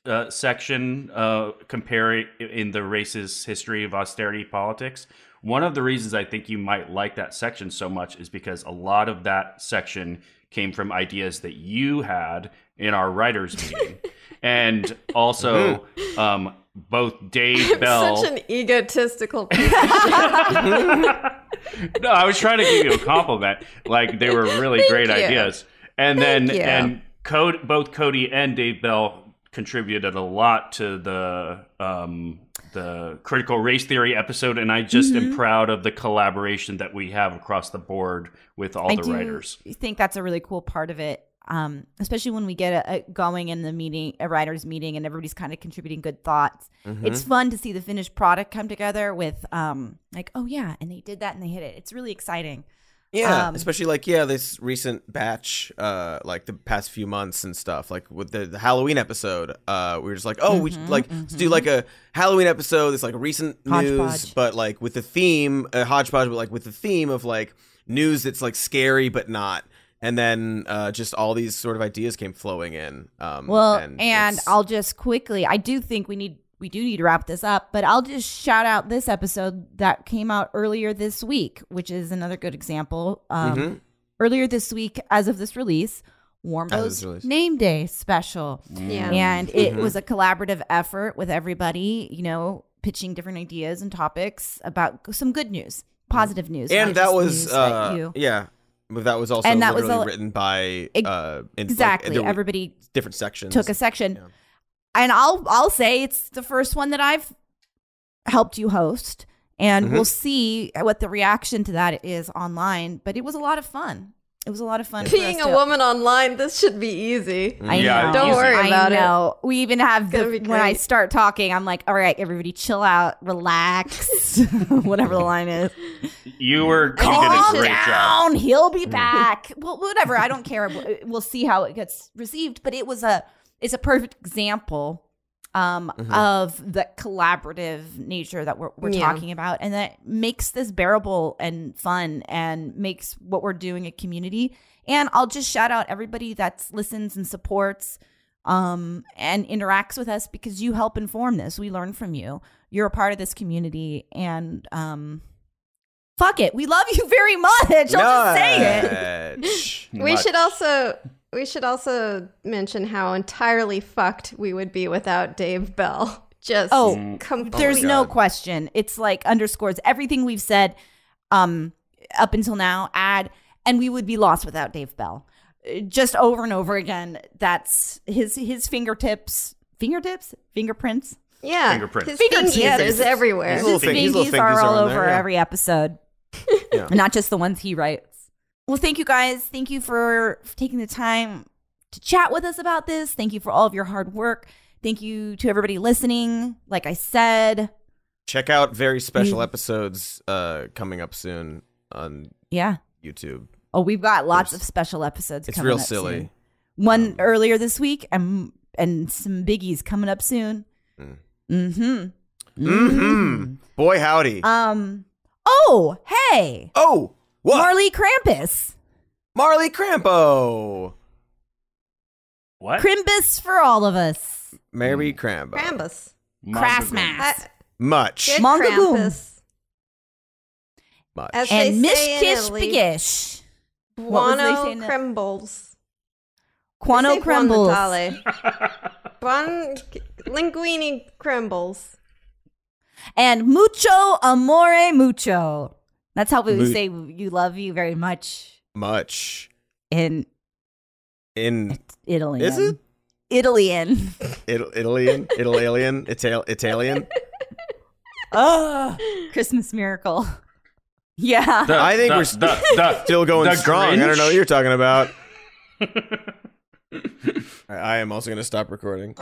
uh, section, uh, comparing in the race's history of austerity politics. One of the reasons I think you might like that section so much is because a lot of that section came from ideas that you had in our writers *laughs* meeting, and also um, both Dave *laughs* Bell.
Such an egotistical *laughs* piece
no, I was trying to give you a compliment. Like they were really
Thank
great
you.
ideas. And then
you.
and Code both Cody and Dave Bell contributed a lot to the um the critical race theory episode and I just
Mm-hmm.
am proud of the collaboration that we have across the board with all
I
the
do
writers.
think that's a really cool part of it. Um, especially when we get a, a going in the meeting, a writers' meeting, and everybody's kind of contributing good thoughts.
Mm-hmm.
It's fun to see the finished product come together with, um, like, oh yeah, and they did that and they hit it. It's really exciting.
Yeah,
Um,
especially like yeah, this recent batch, uh, like the past few months and stuff, like with the, the Halloween episode, uh, we were just like, oh, we should like let's do like a Halloween episode. It's like recent news, but like with the theme, uh, hodgepodge, but like with the theme of like news that's like scary but not. And then uh, just all these sort of ideas came flowing in. Um,
Well, and,
it's-
I'll just quickly, I do think we need we do need to wrap this up, but I'll just shout out this episode that came out earlier this week, which is another good example. Um,
Mhm.
Earlier this week, as of this release,
As of
Wombo's
this release.
Name Day special,
Yeah.
and it
Mhm.
was a collaborative effort with everybody, you know, pitching different ideas and topics about some good news, positive news,
and that was
news that
uh,
you-
yeah, but that was also
And that was a-
written by
Ex-
uh, in, like,
exactly everybody
different sections.
took a section.
Yeah.
And I'll I'll say it's the first one that I've helped you host and
Mhm.
we'll see what the reaction to that is online, but it was a lot of fun. It was a lot of fun.
Being a
to-
woman online, this should be easy.
I
Yeah,
know.
Don't worry
I
about it.
know. We even have the when I start talking, I'm like, all right, everybody chill out, relax, *laughs* whatever the line is.
You were you did a
Calm
great job.
down. He'll be back. well, whatever. I don't care. We'll- We'll see how it gets received. But it was a it's a perfect example um,
Mhm.
of the collaborative nature that we're, we're
Yeah.
talking about, and that makes this bearable and fun, and makes what we're doing a community. And I'll just shout out everybody that listens and supports um, and interacts with us because you help inform this. We learn from you. You're a part of this community, and um, fuck it, we love you *laughs* very much. I'll just say it.
We should also we should also mention how entirely fucked we would be without Dave Bell. *laughs* Just
Oh,
completely.
There's no question. It's like underscores everything we've said um up until now, add, and we would be lost without Dave Bell. Uh, Just over and over again. That's his his fingertips, fingertips, fingerprints.
yeah,
fingerprints.
His
Fingertips.
fingies is everywhere.
little
His
fing- his little
fingies are all over
there, yeah.
every episode, *laughs*
Yeah.
not just the ones he writes. Well, thank you guys. Thank you for, for taking the time to chat with us about this. Thank you for all of your hard work. Thank you to everybody listening. Like I said,
Check out very special episodes uh, coming up soon on
yeah.
YouTube.
Oh, we've got lots
There's-
of special episodes.
It's real silly.
soon. One earlier this week, and and some biggies coming up soon.
Mm.
Mm-hmm.
Mm-hmm. Boy, howdy.
Um. Oh, hey,
oh, what?
Marley Krampus,
Marley Crampo.
What?
Crimbus for all of us.
Mary Crambo.
Krampus.
Craftmass.
Uh,
Much.
good
Manga boom.
Krampus.
Much.
As
And
they
Mish
say in
Kish
Italy,
Bigish. What was they
Buono crumbles.
Quano
They say buon
Crumbles.
Natale. *laughs* Buon linguini crumbles.
And Mucho Amore Mucho. That's how we
Mu-
say you love you very much
Much.
in
In
Italy.
Is it?
Italian. *laughs*
Ital- Italian, Italian, Ital- Italian.
oh, *laughs* Christmas miracle. *laughs* Yeah.
The-
I think
the-
we're
the- the-
Still going
the
strong. I don't know what you're talking about. I I am also going to stop recording.